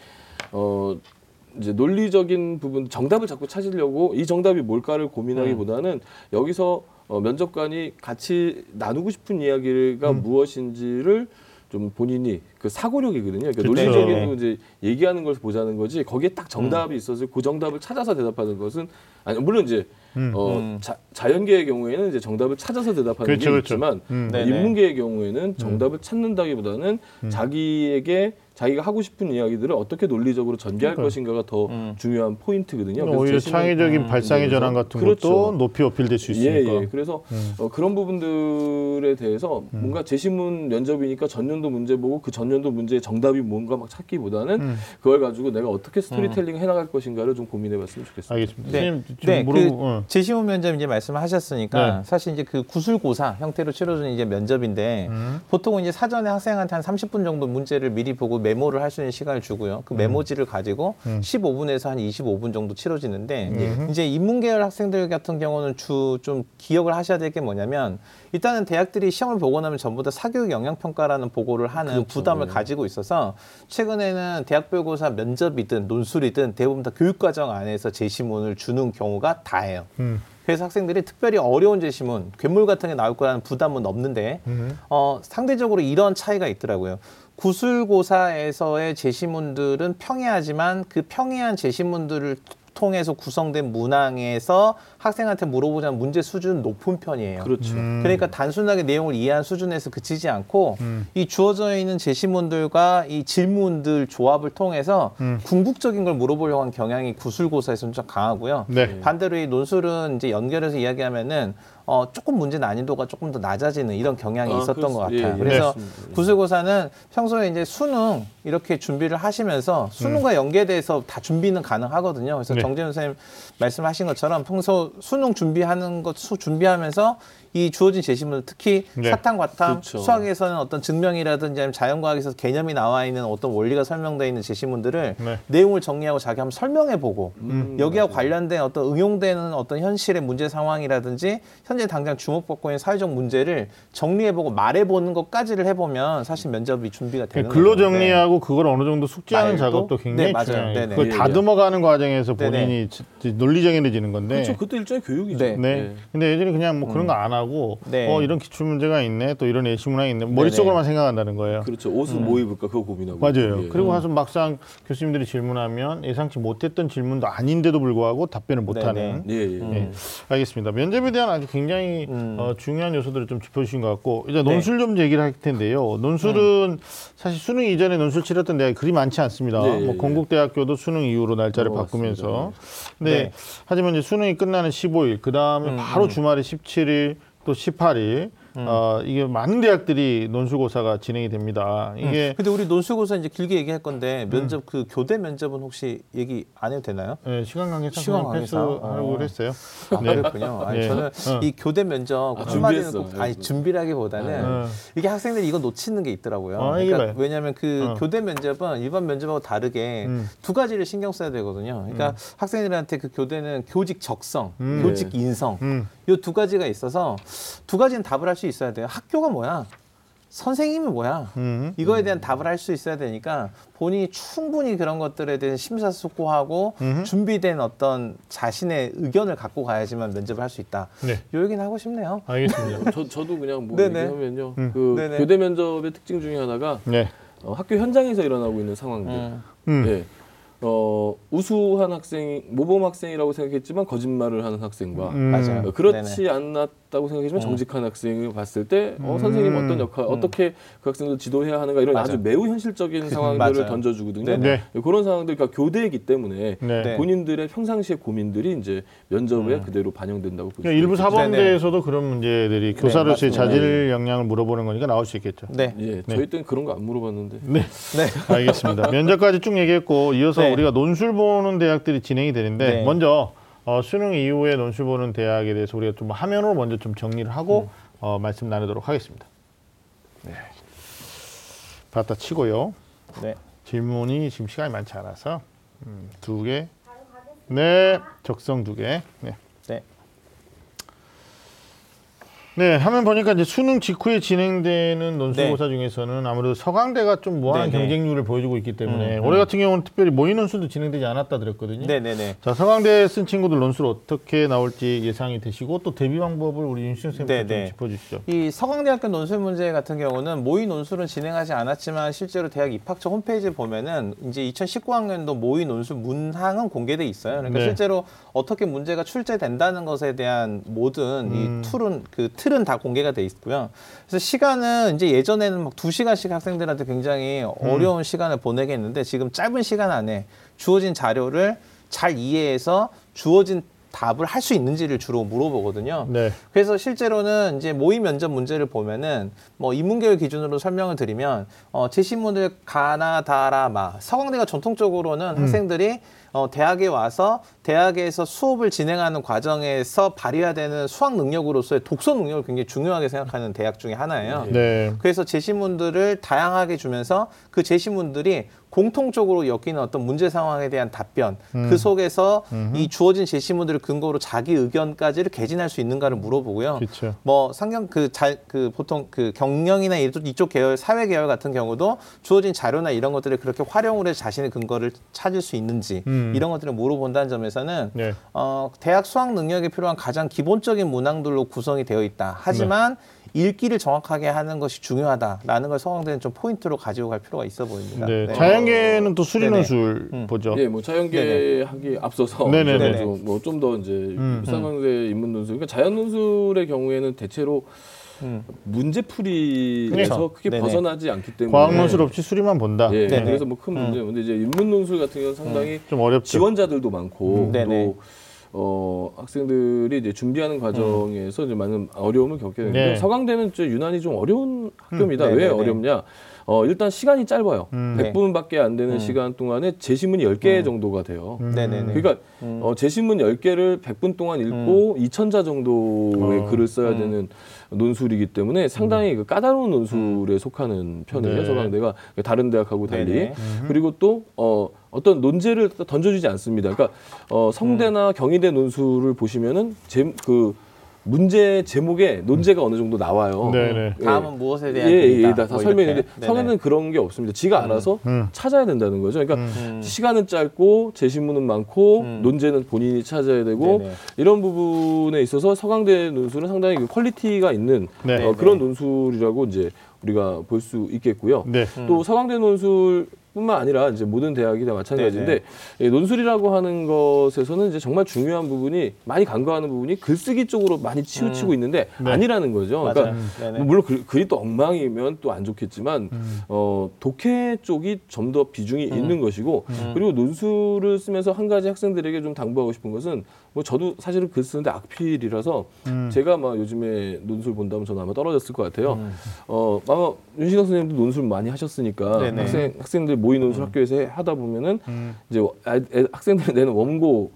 어 이제 논리적인 부분 정답을 자꾸 찾으려고 이 정답이 뭘까를 고민하기보다는 여기서 어, 면접관이 같이 나누고 싶은 이야기가 음. 무엇인지를 좀 본인이 그 사고력이거든요. 그러니까 그쵸. 논리적인 이제 얘기하는 걸 보자는 거지 거기에 딱 정답이 있어서 그 정답을 찾아서 대답하는 것은 아니 물론 이제 음. 어, 음. 자, 자연계의 경우에는 이제 정답을 찾아서 대답하는 그렇죠, 게 그렇죠. 있지만 음. 네. 네네. 인문계의 경우에는 정답을 찾는다기보다는 자기에게 자기가 하고 싶은 이야기들을 어떻게 논리적으로 전개할 그러니까요. 것인가가 더 음. 중요한 포인트거든요. 그래서 오히려 창의적인 음, 발상의 전환 같은 그렇죠. 것도 높이 어필될 수 있으니까. 예, 예. 그래서 음. 어, 그런 부분들에 대해서 뭔가 재심문 면접이니까 전년도 문제 보고 그 전년도 문제의 정답이 뭔가 막 찾기보다는 음. 그걸 가지고 내가 어떻게 스토리텔링 해나갈 것인가를 좀 고민해봤으면 좋겠습니다. 알겠습니다. 네. 선생님 네, 물어보. 그 어. 제시문 면접 이제 말씀하셨으니까 네. 사실 이제 그 구술고사 형태로 치러지는 이제 면접인데 음. 보통은 이제 사전에 학생한테 한 30분 정도 문제를 미리 보고 메모를 할 수 있는 시간을 주고요. 그 메모지를 가지고 음. 15분에서 한 25분 정도 치러지는데 이제 인문계열 학생들 같은 경우는 주 좀 기억을 하셔야 될 게 뭐냐면 일단은 대학들이 시험을 보고 나면 전부 다 사교육 영향 평가라는 보고를 하는 그렇죠. 부담을 네. 가지고 있어서 최근에는 대학별고사 면접이든 논술이든 대부분 다 교육과정 안에서 제시문을 주는 경우가 다예요. 음. 그래서 학생들이 특별히 어려운 제시문, 괴물 같은 게 나올 거라는 부담은 없는데 음. 어, 상대적으로 이런 차이가 있더라고요. 구술고사에서의 제시문들은 평이하지만 그 평이한 제시문들을 통해서 구성된 문항에서 학생한테 물어보자면 문제 수준은 높은 편이에요. 그렇죠. 음. 그러니까 단순하게 내용을 이해한 수준에서 그치지 않고 이 주어져 있는 제시문들과 이 질문들 조합을 통해서 음. 궁극적인 걸 물어보려고 하는 경향이 구술고사에서는 좀 강하고요. 네. 반대로 이 논술은 이제 연결해서 이야기하면은 어, 조금 문제 난이도가 조금 더 낮아지는 이런 경향이 아, 있었던 것 그렇습니다. 같아요. 예, 예. 그래서. 예. 구술고사는 평소에 이제 수능 이렇게 준비를 하시면서 수능과 연계돼서 다 준비는 가능하거든요. 그래서 네. 정재훈 선생님 말씀하신 것처럼 평소 수능 준비하는 것 수 준비하면서 이 주어진 제시문 특히 네. 사탐, 과탐, 그렇죠. 수학에서는 어떤 증명이라든지 아니면 자연과학에서 개념이 나와 있는 어떤 원리가 설명되어 있는 제시문들을 네. 내용을 정리하고 자기 한번 설명해 보고 음, 여기와 맞아요. 관련된 어떤 응용되는 어떤 현실의 문제 상황이라든지 현재 당장 주목받고 있는 사회적 문제를 정리해보고 말해보는 것까지를 해보면 사실 면접이 준비가 되는 글로 거죠. 네. 정리하고 그걸 어느 정도 숙지하는 말도? 작업도 굉장히 네. 중요해요. 네네. 그걸 예, 예. 다듬어가는 과정에서 네네. 본인이 지- 지- 논리정연해지는 건데. 그렇죠. 그것도 일종의 교육이죠. 네. 네. 예. 근데 예전에 그냥 뭐 그런 거 안 하고 네. 어 이런 기출 문제가 있네 또 이런 예시 문항이 있네 머릿속으로만 생각한다는 거예요. 그렇죠. 옷은 뭐 입을까 그거 고민하고. 맞아요. 예. 그리고 가서 막상 교수님들이 질문하면 예상치 못했던 질문도 아닌데도 불구하고 답변을 못하는. 예, 예. 예. 알겠습니다. 면접에 대한 아주 굉장히 음. 어, 중요한 요소들을 좀 짚어주신 것 같고 이제 네. 논술 좀 얘기를 할 텐데요. 논술은 사실 수능 이전에 논술 치렀던 데가 그리 많지 않습니다. 네, 뭐 예. 건국대학교도 수능 이후로 날짜를 어, 바꾸면서. 근데 네. 하지만 이제 수능이 끝나는 15일, 그 다음에 음, 바로 음. 주말에 17일 또 18일. 어, 이게 많은 대학들이 논술고사가 진행이 됩니다. 이게 근데 우리 논술고사 이제 길게 얘기할 건데 면접 그 교대 면접은 혹시 얘기 안 해도 되나요? 예, 시간 관계상 시간 관계상? 패스하려고 어. 했어요. 아, 그렇군요. 아니, 네. 저는 어. 이 교대 면접 아, 한마디는 준비했어. 꼭, 아니 준비라기보다는 어. 이게 학생들이 이거 놓치는 게 있더라고요. 어, 그러니까. 왜냐하면 그 어. 교대 면접은 일반 면접하고 다르게 음. 두 가지를 신경 써야 되거든요. 그러니까 학생들한테 그 교대는 교직 적성, 음. 교직 인성 음. 이두 가지가 있어서 두 가지는 답을 할 수 있어야 돼요. 학교가 뭐야? 선생님이 뭐야? 음. 이거에 대한 답을 할 수 있어야 되니까 본인이 충분히 그런 것들에 대해서 심사숙고하고 음흠. 준비된 어떤 자신의 의견을 갖고 가야지만 면접을 할 수 있다. 네. 요 얘기는 하고 싶네요. 알겠습니다. 저 저도 그냥 뭐 네네. 얘기하면요. 음. 그 네네. 교대 면접의 특징 중에 하나가 네. 어, 학교 현장에서 일어나고 있는 상황들. 음. 음. 예. 어, 우수한 학생, 모범 학생이라고 생각했지만 거짓말을 하는 학생과 음. 맞아요. 어, 그렇지 않았 다고 생각했지만 정직한 학생을 봤을 때 어, 음. 선생님 어떤 역할, 어떻게 그 학생을 지도해야 하는가 이런 맞아. 아주 매우 현실적인 상황들을 맞아요. 던져주거든요. 네네. 그런 상황들, 그러니까 교대이기 때문에 네. 네. 본인들의 평상시의 고민들이 이제 면접에 음. 그대로 반영된다고 볼수 그러니까 일부 있죠. 사범대에서의 그런 문제들이 교사로서의. 자질 역량을 물어보는 거니까 나올 수 있겠죠. 네. 예, 저희 때는 그런 거 안 물어봤는데. 네. 네. 알겠습니다. 면접까지 쭉 얘기했고 이어서 네. 우리가 논술 보는 대학들이 진행이 되는데 네. 먼저 어, 수능 이후에 논술 보는 대학에 대해서 우리가 좀 화면으로 먼저 좀 정리를 하고 어, 말씀 나누도록 하겠습니다. 네. 받다 치고요. 네. 질문이 지금 시간이 많지 않아서 음, 두 개. 네, 적성 두 개. 네. 네. 네, 화면 보니까 이제 수능 직후에 진행되는 논술고사 중에서는 아무래도 서강대가 좀 무한한 네, 네. 경쟁률을 보여주고 있기 때문에 음, 올해 같은 경우는 특별히 모의 논술도 진행되지 않았다 들었거든요. 네, 네, 네. 자, 서강대 쓴 친구들 논술 어떻게 나올지 예상이 되시고 또 대비 방법을 우리 윤신 선생님부터 네, 좀 네. 짚어주시죠. 이 서강대학교 논술 문제 같은 경우는 모의 논술은 진행하지 않았지만 실제로 대학 입학처 홈페이지에 보면은 이제 2019학년도 모의 논술 문항은 공개돼 있어요. 그러니까 네. 실제로 어떻게 문제가 출제된다는 것에 대한 모든 음. 이 툴은 그 틀은 다 공개가 돼 있고요. 그래서 시간은 이제 예전에는 막 두 시간씩 학생들한테 굉장히 어려운 시간을 보내게 했는데 지금 짧은 시간 안에 주어진 자료를 잘 이해해서 주어진 답을 할 수 있는지를 주로 물어보거든요. 네. 그래서 실제로는 이제 모의 면접 문제를 보면은 뭐 인문계열 기준으로 설명을 드리면 어 제시문을 가나 다라 마 서강대가 전통적으로는 학생들이 어, 대학에 와서 대학에서 수업을 진행하는 과정에서 발휘해야 되는 수학 능력으로서의 독서 능력을 굉장히 중요하게 생각하는 대학 중에 하나예요. 네. 그래서 제시문들을 다양하게 주면서 그 제시문들이 공통적으로 엮이는 어떤 문제 상황에 대한 답변, 음. 그 속에서 이 주어진 제시문들을 근거로 자기 의견까지를 개진할 수 있는가를 물어보고요. 그렇죠. 뭐 상경 그잘그 보통 그 경영이나 이쪽, 이쪽 계열 사회 계열 같은 경우도 주어진 자료나 이런 것들을 그렇게 활용을 해서 자신의 근거를 찾을 수 있는지 음. 이런 것들을 물어본다는 점에서는 네. 어, 대학 수학 능력에 필요한 가장 기본적인 문항들로 구성이 되어 있다. 하지만 읽기를 정확하게 하는 것이 중요하다라는 걸 서강대는 좀 포인트로 가지고 갈 필요가 있어 보입니다. 네. 네. 자연계는 또 수리 네네. 논술 음. 보죠. 예, 뭐 자연계 하기 앞서서 뭐좀 더 이제 음. 수상강대 인문 논술, 그러니까 자연 논술의 경우에는 대체로 음. 문제풀이에서 그렇죠. 크게 네네. 벗어나지 않기 때문에 과학 논술 없이 수리만 본다. 예, 네네. 그래서 뭐 큰 문제. 근데 이제 인문 논술 같은 경우는 상당히 좀 어렵죠. 지원자들도 많고 음, 네네. 또 어, 학생들이 이제 준비하는 과정에서 이제 많은 어려움을 겪게 되는데 네. 서강대는 좀 유난히 좀 어려운 학교입니다. 음, 왜 네네네. 어렵냐? 어, 일단 시간이 짧아요. 음. 네. 100분밖에 안 되는 음. 시간 동안에 제시문이 10개 정도가 돼요. 음. 네네네. 그러니까 음. 어, 제시문 10개를 100분 동안 읽고 2천자 정도의 어. 글을 써야 음. 되는 논술이기 때문에 상당히 그 까다로운 논술에 속하는 편이에요. 네. 서강대가 다른 대학하고 달리. 네네. 그리고 또 어, 어떤 논제를 또 던져주지 않습니다. 그러니까 어, 성대나 경희대 논술을 보시면은 제, 그 문제 제목에 논제가 어느 정도 나와요. 네네. 예. 다음은 무엇에 대한 예, 예. 예, 다, 다 뭐. 네네. 성에는 그런 게 없습니다. 지가 알아서 음. 찾아야 된다는 거죠. 그러니까 음. 시간은 짧고 제시문은 많고 음. 논제는 본인이 찾아야 되고 네네. 이런 부분에 있어서 서강대 논술은 상당히 그 퀄리티가 있는 네. 어, 네네. 그런 논술이라고 이제 우리가 볼 수 있겠고요. 네. 음. 또 서강대 논술 뿐만 아니라 이제 모든 대학이 다 마찬가지인데 예, 논술이라고 하는 것에서는 이제 정말 중요한 부분이 많이 간과하는 부분이 글쓰기 쪽으로 많이 치우치고 있는데 네. 아니라는 거죠. 맞아요. 그러니까 네네. 뭐 물론 글, 글이 또 엉망이면 또 안 좋겠지만 음. 어, 독해 쪽이 좀 더 비중이 있는 것이고 음. 그리고 논술을 쓰면서 한 가지 학생들에게 좀 당부하고 싶은 것은 뭐 저도 사실은 글 쓰는데 악필이라서 음. 제가 막 요즘에 논술 본다면 저는 아마 떨어졌을 것 같아요. 음. 어 아마 윤신영 선생님도 논술 많이 하셨으니까 네네. 학생 학생들 모의 논술 학교에서 해- 하다 보면은 음. 이제 아- 애- 학생들이 내는 원고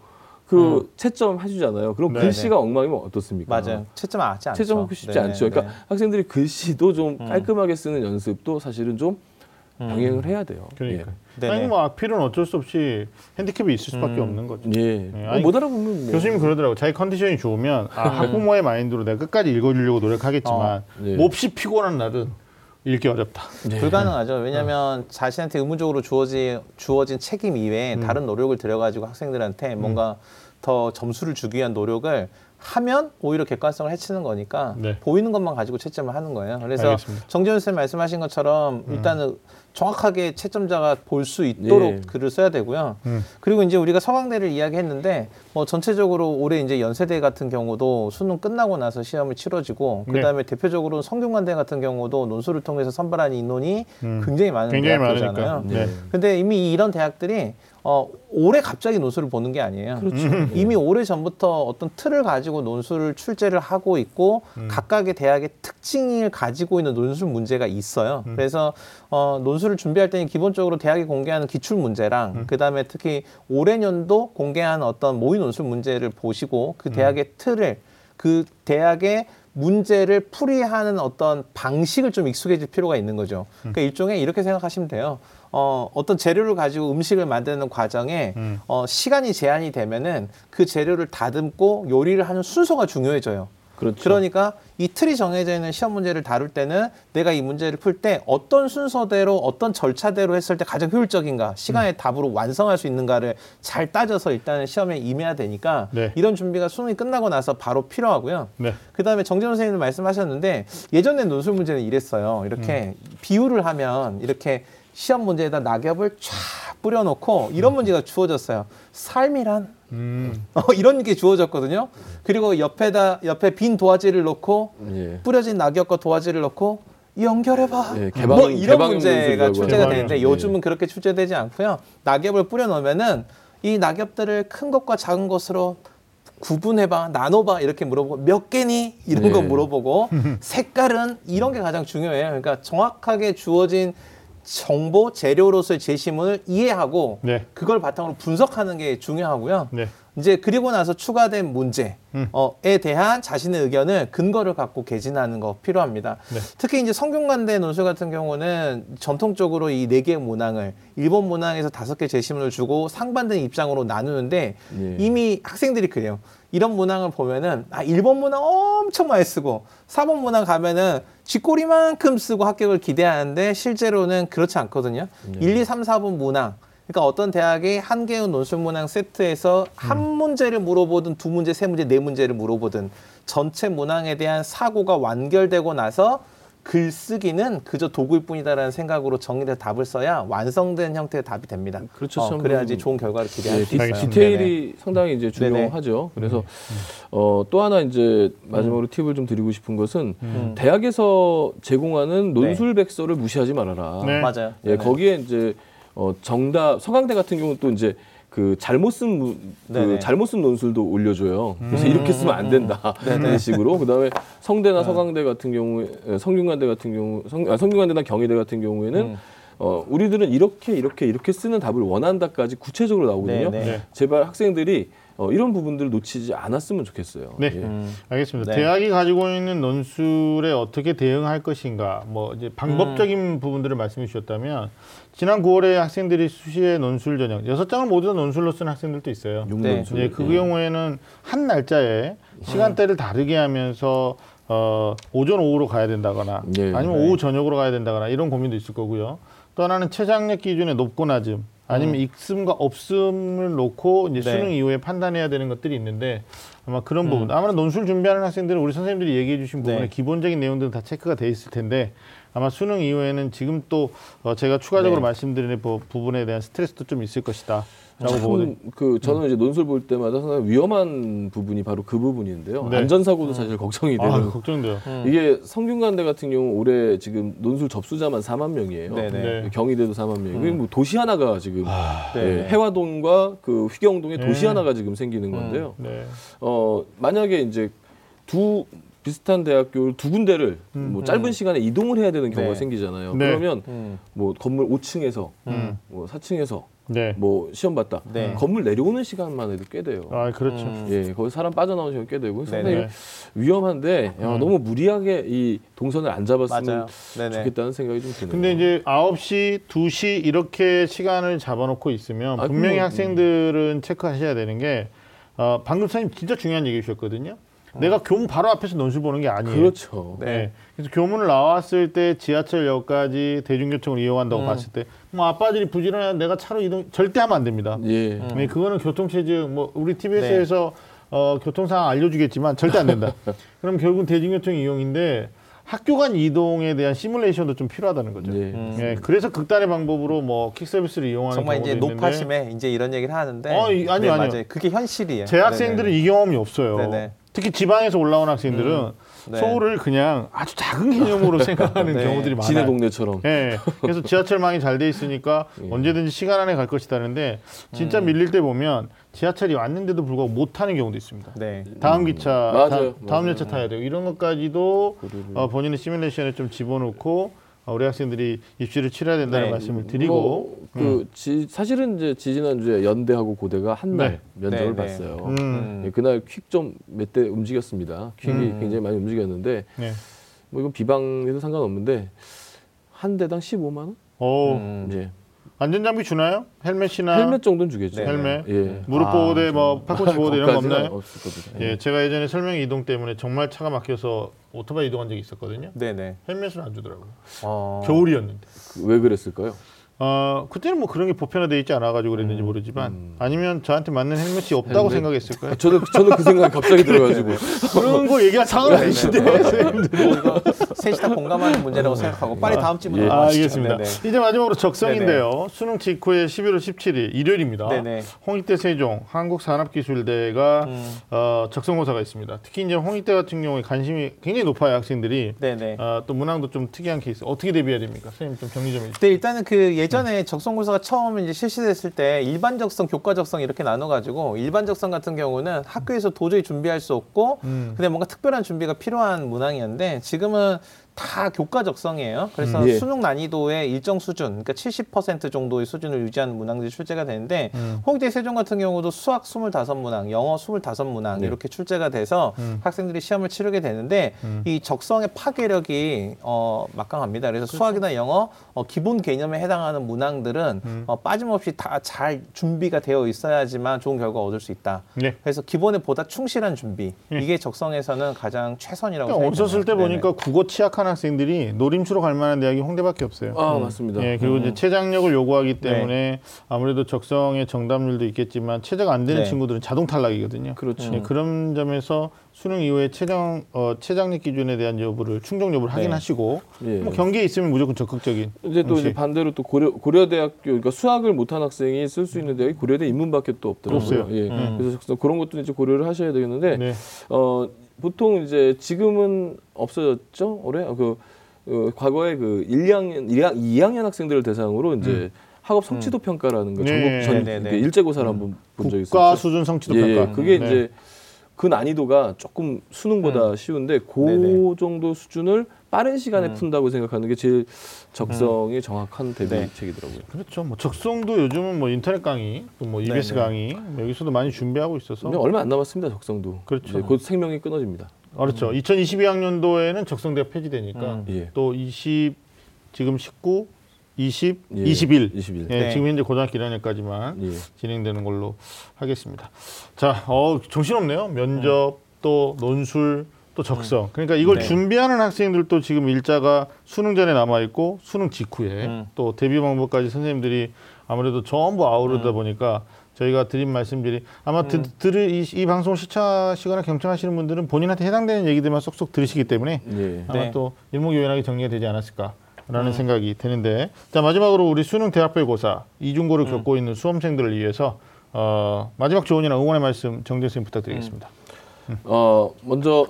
그 채점 해주잖아요. 그럼 네네. 글씨가 엉망이면 어떻습니까? 맞아요. 채점 맞지 않죠. 채점 하고 싶지 네네, 않죠. 그러니까 네. 학생들이 글씨도 좀 음. 깔끔하게 쓰는 연습도 사실은 좀 병행을 해야 돼요. 그러니까. 네네. 아니 뭐 악필은 어쩔 수 없이 핸디캡이 있을 수밖에 음. 없는 거죠. 예. 네, 뭐 아니, 못 알아보면 뭐. 교수님 그러더라고. 자기 컨디션이 좋으면 아, 학부모의 마인드로 내가 끝까지 읽어주려고 노력하겠지만 네. 몹시 피곤한 날은 읽기 어렵다. 네. 불가능하죠. 왜냐하면 자신한테 의무적으로 주어진 주어진 책임 이외에 음. 다른 노력을 들여가지고 학생들한테 뭔가 더 점수를 주기 위한 노력을 하면 오히려 객관성을 해치는 거니까 네. 보이는 것만 가지고 채점을 하는 거예요. 그래서 알겠습니다. 정재훈 선생님 말씀하신 것처럼 일단은 정확하게 채점자가 볼 수 있도록 예. 글을 써야 되고요. 음. 그리고 이제 우리가 서강대를 이야기했는데 뭐 전체적으로 올해 이제 연세대 같은 경우도 수능 끝나고 나서 시험을 치러지고 네. 그다음에 대표적으로 성균관대 같은 경우도 논술을 통해서 선발한 인원이 음. 굉장히 많은 굉장히 대학교잖아요. 많으니까. 네. 근데 이미 이런 대학들이 어, 올해 갑자기 논술을 보는 게 아니에요. 그렇죠. 이미 오래 전부터 어떤 틀을 가지고 논술을 출제를 하고 있고 음. 각각의 대학의 특징을 가지고 있는 논술 문제가 있어요. 음. 그래서 어, 논술을 준비할 때는 기본적으로 대학이 공개하는 기출 문제랑 음. 그다음에 특히 올해년도 공개한 어떤 모의 논술 문제를 보시고 음. 그 대학의 틀을 그 대학의 문제를 풀이하는 어떤 방식을 좀 익숙해질 필요가 있는 거죠. 음. 그러니까 일종의 이렇게 생각하시면 돼요. 어, 어떤 재료를 가지고 음식을 만드는 과정에 음. 어, 시간이 제한이 되면은 그 재료를 다듬고 요리를 하는 순서가 중요해져요. 그렇죠. 그러니까 이 틀이 정해져 있는 시험 문제를 다룰 때는 내가 이 문제를 풀 때 어떤 순서대로 어떤 절차대로 했을 때 가장 효율적인가 시간의 답으로 완성할 수 있는가를 잘 따져서 일단은 시험에 임해야 되니까 네. 이런 준비가 수능이 끝나고 나서 바로 필요하고요. 네. 그다음에 정재훈 선생님도 말씀하셨는데 예전에 논술 문제는 이랬어요. 이렇게 비유를 하면 이렇게 시험 문제에다 낙엽을 쫙 뿌려놓고 이런 문제가 주어졌어요. 삶이란 음. 어, 이런 게 주어졌거든요. 그리고 옆에다 옆에 빈 도화지를 놓고 예. 뿌려진 낙엽과 도화지를 넣고 연결해봐. 예, 개방- 뭐 이런 개방 문제가 출제가 하죠. 되는데 예. 요즘은 그렇게 출제되지 않고요. 낙엽을 뿌려 놓으면은 이 낙엽들을 큰 것과 작은 것으로 구분해봐, 나눠봐 이렇게 물어보고 몇 개니 이런 네. 거 물어보고 색깔은 이런 게 가장 중요해요. 그러니까 정확하게 주어진 정보 재료로서의 제시문을 이해하고 네. 그걸 바탕으로 분석하는 게 중요하고요. 네. 이제 그리고 나서 추가된 문제에 음. 대한 자신의 의견을 근거를 갖고 개진하는 거 필요합니다. 네. 특히 이제 성균관대 논술 같은 경우는 전통적으로 이 네 개의 문항을 일본 문항에서 다섯 개 제시문을 주고 상반된 입장으로 나누는데 예. 이미 학생들이 그래요. 이런 문항을 보면은 아 일본 문항 엄청 많이 쓰고 4번 문항 가면은 쥐꼬리만큼 쓰고 합격을 기대하는데 실제로는 그렇지 않거든요. 일, 이, 삼, 사번 문항. 그러니까 어떤 대학이 한 개의 논술 문항 세트에서 한 문제를 물어보든 두 문제, 세 문제, 네 문제를 물어보든 전체 문항에 대한 사고가 완결되고 나서 글쓰기는 그저 도구일 뿐이다라는 생각으로 정리된 답을 써야 완성된 형태의 답이 됩니다. 그렇죠. 어, 참 그래야지 그- 좋은 결과를 기대할 예, 수 디, 있어요. 디테일이 상당히 이제 네네. 중요하죠. 그래서 어, 또 하나 이제 마지막으로 팁을 좀 드리고 싶은 것은 음. 대학에서 제공하는 논술백서를 무시하지 말아라. 네. 맞아요. 예, 네네. 거기에 이제 어, 정답 서강대 같은 경우는 또 이제 그 잘못 쓴 무- 그. 잘못 쓴 논술도 올려줘요. 그래서 이렇게 쓰면 안 된다 이런 식으로. 그다음에 성대나 서강대 같은 경우에 에, 성균관대 같은 경우 성, 아, 성균관대나 경희대 같은 경우에는 음. 어, 우리들은 이렇게 이렇게 이렇게 쓰는 답을 원한다까지 구체적으로 나오거든요. 네네. 네. 제발 학생들이 어, 이런 부분들을 놓치지 않았으면 좋겠어요. 네. 예. 음. 알겠습니다. 네. 대학이 가지고 있는 논술에 어떻게 대응할 것인가, 뭐 이제 방법적인 음. 부분들을 말씀해 주셨다면 지난 9월에 학생들이 수시에 논술 전형 여섯 장을 모두 다 논술로 쓴 학생들도 있어요. 육논술. 예, 그 예. 경우에는 한 날짜에 시간대를 다르게 하면서 어, 오전 오후로 가야 된다거나 네. 아니면 네. 오후 저녁으로 가야 된다거나 이런 고민도 있을 거고요. 또 하나는 최장력 기준의 높고 낮음 아니면 익음과 없음을 놓고 이제 네. 수능 이후에 판단해야 되는 것들이 있는데 아마 그런 부분 아마 논술 준비하는 학생들은 우리 선생님들이 얘기해 주신 부분에 네. 기본적인 내용들은 다 체크가 돼 있을 텐데 아마 수능 이후에는 지금 또 어, 제가 추가적으로 네. 말씀드리는 부- 부분에 대한 스트레스도 좀 있을 것이다. 라고 보거든요. 참, 그 저는 이제 논술 볼 때마다 상당히 위험한 부분이 바로 그 부분인데요. 네. 안전사고도 사실 걱정이 되는. 아, 걱정돼요. 음. 이게 성균관대 같은 경우 올해 지금 논술 접수자만 4만 명이에요. 네네. 네. 경희대도 4만 명. 이게 뭐 도시 하나가 지금 예, 네네. 해화동과 그 휘경동에 네. 도시 하나가 지금 생기는 건데요. 네. 어 만약에 이제 두 비슷한 대학교를 두 군데를 뭐 짧은 시간에 이동을 해야 되는 경우가 네. 생기잖아요. 네. 그러면 음. 뭐 건물 5층에서 음. 뭐 4층에서 네. 뭐 시험 봤다. 네. 건물 내려오는 시간만 해도 꽤 돼요. 아, 그렇죠. 음. 예, 거기 사람 빠져나오는 시간 꽤 되고 상당히 네네. 위험한데 야, 너무 무리하게 이 동선을 안 잡았으면. 좋겠다는 생각이 좀 드네요. 근데 이제 9시, 2시 이렇게 시간을 잡아놓고 있으면 아, 분명히 그럼, 학생들은 체크하셔야 되는 게 어, 방금 선생님 진짜 중요한 얘기 주셨거든요. 내가 교문 바로 앞에서 논술 보는 게 아니에요. 그렇죠. 네. 그래서 교문을 나왔을 때 지하철역까지 대중교통을 이용한다고 봤을 때 뭐 아빠들이 부지런해 내가 차로 이동 절대 하면 안 됩니다. 예. 네, 그거는 교통체증 뭐 우리 TBS에서 어, 교통 상황 알려주겠지만 절대 안 된다. 그럼 결국은 대중교통 이용인데 학교 간 이동에 대한 시뮬레이션도 좀 필요하다는 거죠. 예. 예, 그래서 극단의 방법으로 뭐 킥 서비스를 이용하는 정말 경우도 이제 있는데 높아심에 이제 이런 얘기를 하는데 어, 이- 아니요, 네, 아니요. 맞아요. 그게 현실이에요. 제 학생들은 이 경험이 없어요. 네네. 특히 지방에서 올라온 학생들은 네. 서울을 그냥 아주 작은 개념으로 생각하는 네. 경우들이 많아요. 지네 동네처럼. 예. 그래서 지하철망이 잘 돼 있으니까 예. 언제든지 시간 안에 갈 것이다는데 진짜 음. 밀릴 때 보면 지하철이 왔는데도 불구하고 못 타는 경우도 있습니다. 네. 다음 기차, 맞아요, 다, 맞아요. 다음 열차 타야 되고 이런 것까지도 그리고 어, 본인의 시뮬레이션에 좀 집어넣고 어, 우리 학생들이 입시를 치러야 된다는 네. 말씀을 드리고 뭐, 그 지, 사실은 이제 지지난주에 연대하고 고대가 한날 네. 면접을 네, 네. 봤어요. 음, 음. 예, 그날 퀵 좀 몇 대 움직였습니다. 퀵이 음. 굉장히 많이 움직였는데 네. 뭐 이건 비방해도 상관없는데 한 대당 15만 원? 오, 음. 예. 안전장비 주나요? 헬멧이나 헬멧 정도는 주겠죠. 네. 헬멧? 예. 무릎 아, 보호대, 뭐 팔꿈치 보호대 이런 거 없나요? 없을 겁니다. 예, 제가 예전에 설명 이동 때문에 정말 차가 막혀서 오토바이 이동한 적이 있었거든요. 네네. 헬멧을 안 주더라고요. 어. 겨울이었는데. 그- 왜 그랬을까요? 어, 그때는 뭐 그런 게 보편화돼 있지 않아가지고 그랬는지 모르지만 아니면 저한테 맞는 헬멧이 없다고 헬멧? 생각했을 거예요. 저는 저는 그 생각이 갑자기 들어가지고 그런 거 얘기할 상황 아니신데 선생님들. 셋이 다 공감하는 문제라고 생각하고 빨리 다음 질문 예. 아, 넘어가시죠. 알겠습니다. 네네. 이제 마지막으로 적성인데요. 수능 직후에 11월 17일 일요일입니다. 네네. 홍익대 세종 한국산업기술대가 음. 어, 적성고사가 있습니다. 특히 이제 홍익대 같은 경우에 관심이 굉장히 높아요 학생들이. 네네. 어, 또 문항도 좀 특이한 케이스. 어떻게 대비해야 됩니까? 선생님 좀 정리 좀 해주세요. 네, 일단은 그 예전에 적성고사가 처음 이제 실시됐을 때 일반 적성, 교과 적성 이렇게 나눠가지고 일반 적성 같은 경우는 학교에서 도저히 준비할 수 없고 음. 근데 뭔가 특별한 준비가 필요한 문항이었는데 지금은 다 교과 적성이에요. 그래서 음. 예. 수능 난이도의 일정 수준, 그러니까 70% 정도의 수준을 유지하는 문항들이 출제가 되는데 음. 홍대 세종 같은 경우도 수학 25문항, 영어 25문항 네. 이렇게 출제가 돼서 음. 학생들이 시험을 치르게 되는데 음. 이 적성의 파괴력이 어, 막강합니다. 그래서 수학이나 영어 어, 기본 개념에 해당하는 문항들은 음. 어, 빠짐없이 다 잘 준비가 되어 있어야지만 좋은 결과 얻을 수 있다. 네. 그래서 기본에 보다 충실한 준비 예. 이게 적성에서는 가장 최선이라고 그러니까 생각합니다. 없었을 때 네네. 보니까 국어 취약한 학생들이 노림수로 갈 만한 대학이 홍대밖에 없어요. 아 맞습니다. 예, 그리고 이제 최장력을 요구하기 네. 때문에 아무래도 적성의 정답률도 있겠지만 최저가 안 되는 네. 친구들은 자동 탈락이거든요. 그렇죠. 예, 그런 점에서 수능 이후에 최장 어, 최장력 기준에 대한 여부를 충족 여부를 네. 확인하시고 예. 뭐 경기에 있으면 무조건 적극적인 이제 또 이제. 반대로 또 고려 고려대학교 그러니까 수학을 못한 학생이 쓸 수 있는 대학이 고려대 인문밖에 또 없더라고요. 없어요. 예. 음. 그래서 그런 것도 이제 고려를 하셔야 되겠는데 네. 어 보통 이제 지금은 없어졌죠 올해 그 어, 과거에 그 1, 2학년 2학년 학생들을 대상으로 이제 학업 성취도 평가라는 거 네. 전국 전 네, 네, 네. 그 일제고사를 한번 본 적이 국가 있었죠. 수준 성취도 예, 평가. 예. 그게 네. 이제 그 난이도가 조금 수능보다 쉬운데 그. 정도 수준을 빠른 시간에 음. 푼다고 생각하는 게 제일 적성이 정확한 네. 대비책이더라고요. 그렇죠. 뭐 적성도 요즘은 뭐 인터넷 강의, 또뭐 EBS 네네. 강의 뭐 여기서도 많이 준비하고 있어서 얼마 안 남았습니다 적성도. 그렇죠. 이제 곧 생명이 끊어집니다. 그렇죠. 2022학년도에는 적성대가 폐지되니까 음. 예. 또 20, 지금 19, 20, 예. 21. 21. 예, 네. 지금 현재 고등학교 1학년까지만 예. 진행되는 걸로 하겠습니다. 자, 어, 정신없네요. 면접, 또 논술, 또 적성. 그러니까 이걸 네. 준비하는 학생들도 지금 일자가 수능 전에 남아 있고 수능 직후에 음. 또 대비 방법까지 선생님들이 아무래도 전부 아우르다 보니까 저희가 드린 말씀들이 아마 드, 들을 이, 이 방송을 시청하시거나 경청하시는 분들은 본인한테 해당되는 얘기들만 쏙쏙 들으시기 때문에 예. 아마 네. 또 일목요연하게 정리가 되지 않았을까 라는 생각이 드는데 자 마지막으로 우리 수능 대학별 고사 이중고를 겪고 있는 수험생들을 위해서 어, 마지막 조언이나 응원의 말씀 정재 선생님 부탁드리겠습니다. 어 먼저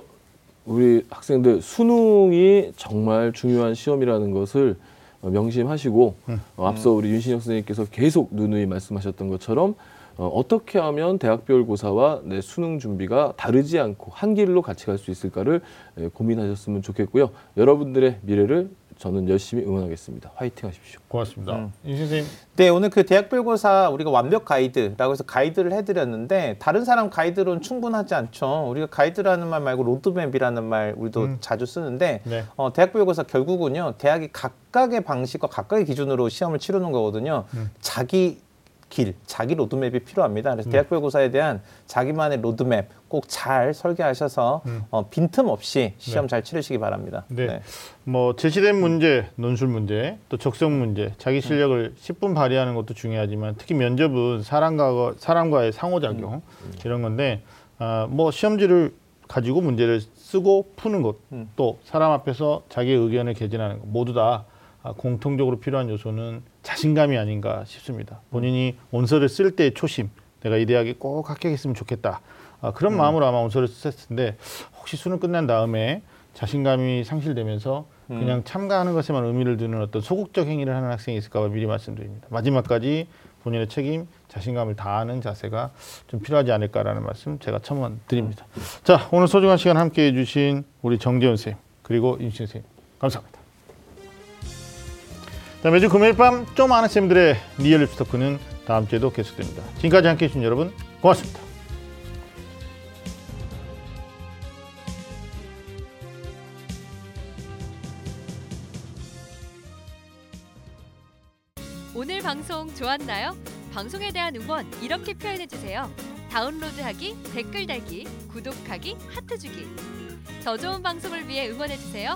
우리 학생들 수능이 정말 중요한 시험이라는 것을 어, 명심하시고 음. 어, 앞서 우리 윤신혁 선생님께서 계속 누누이 말씀하셨던 것처럼 어, 어떻게 하면 대학별 고사와 내 수능 준비가 다르지 않고 한 길로 같이 갈 수 있을까를 예, 고민하셨으면 좋겠고요. 여러분들의 미래를 저는 열심히 응원하겠습니다. 화이팅 하십시오. 고맙습니다. 음. 이 선생님 네, 오늘 그 대학별고사 우리가 완벽 가이드라고 해서 가이드를 해드렸는데 다른 사람 가이드로는 충분하지 않죠. 우리가 가이드라는 말 말고 로드맵이라는 말 우리도 음. 자주 쓰는데 네. 어, 대학별고사 결국은요 대학이 각각의 방식과 각각의 기준으로 시험을 치르는 거거든요. 음. 자기 길, 자기 로드맵이 필요합니다. 음. 그래서 대학별고사에 대한 자기만의 로드맵 꼭 잘 설계하셔서 음. 어, 빈틈없이 시험 잘 치르시기 바랍니다. 네. 뭐 제시된 문제, 논술 문제, 또 적성 문제, 자기 실력을 10분 발휘하는 것도 중요하지만 특히 면접은 사람과 사람과의 상호작용 이런 건데 아, 뭐 시험지를 가지고 문제를 쓰고 푸는 것, 음. 또 사람 앞에서 자기의 의견을 개진하는 것 모두 다 아, 공통적으로 필요한 요소는 자신감이 아닌가 싶습니다. 본인이 원서를 쓸 때의 초심, 내가 이 대학에 꼭 합격했으면 좋겠다. 아, 그런 마음으로 아마 원서를 썼을 텐데 혹시 수능 끝난 다음에 자신감이 상실되면서 그냥 참가하는 것에만 의미를 두는 어떤 소극적 행위를 하는 학생이 있을까 봐 미리 말씀드립니다. 마지막까지 본인의 책임, 자신감을 다하는 자세가 좀 필요하지 않을까라는 말씀 제가 첨언 드립니다. 자, 오늘 소중한 시간 함께 해주신 우리 정재훈 선생님 그리고 임신 선생님 감사합니다. 자, 매주 금요일 밤 좀 아는 쌤들의 real 입시 talk는 다음 주에도 계속됩니다. 지금까지 함께 해 주신 여러분 고맙습니다. 방송 좋았나요? 방송에 대한 응원 이렇게 표현해 주세요. 다운로드하기, 댓글 달기, 구독하기, 하트 주기. 더 좋은 방송을 위해 응원해 주세요.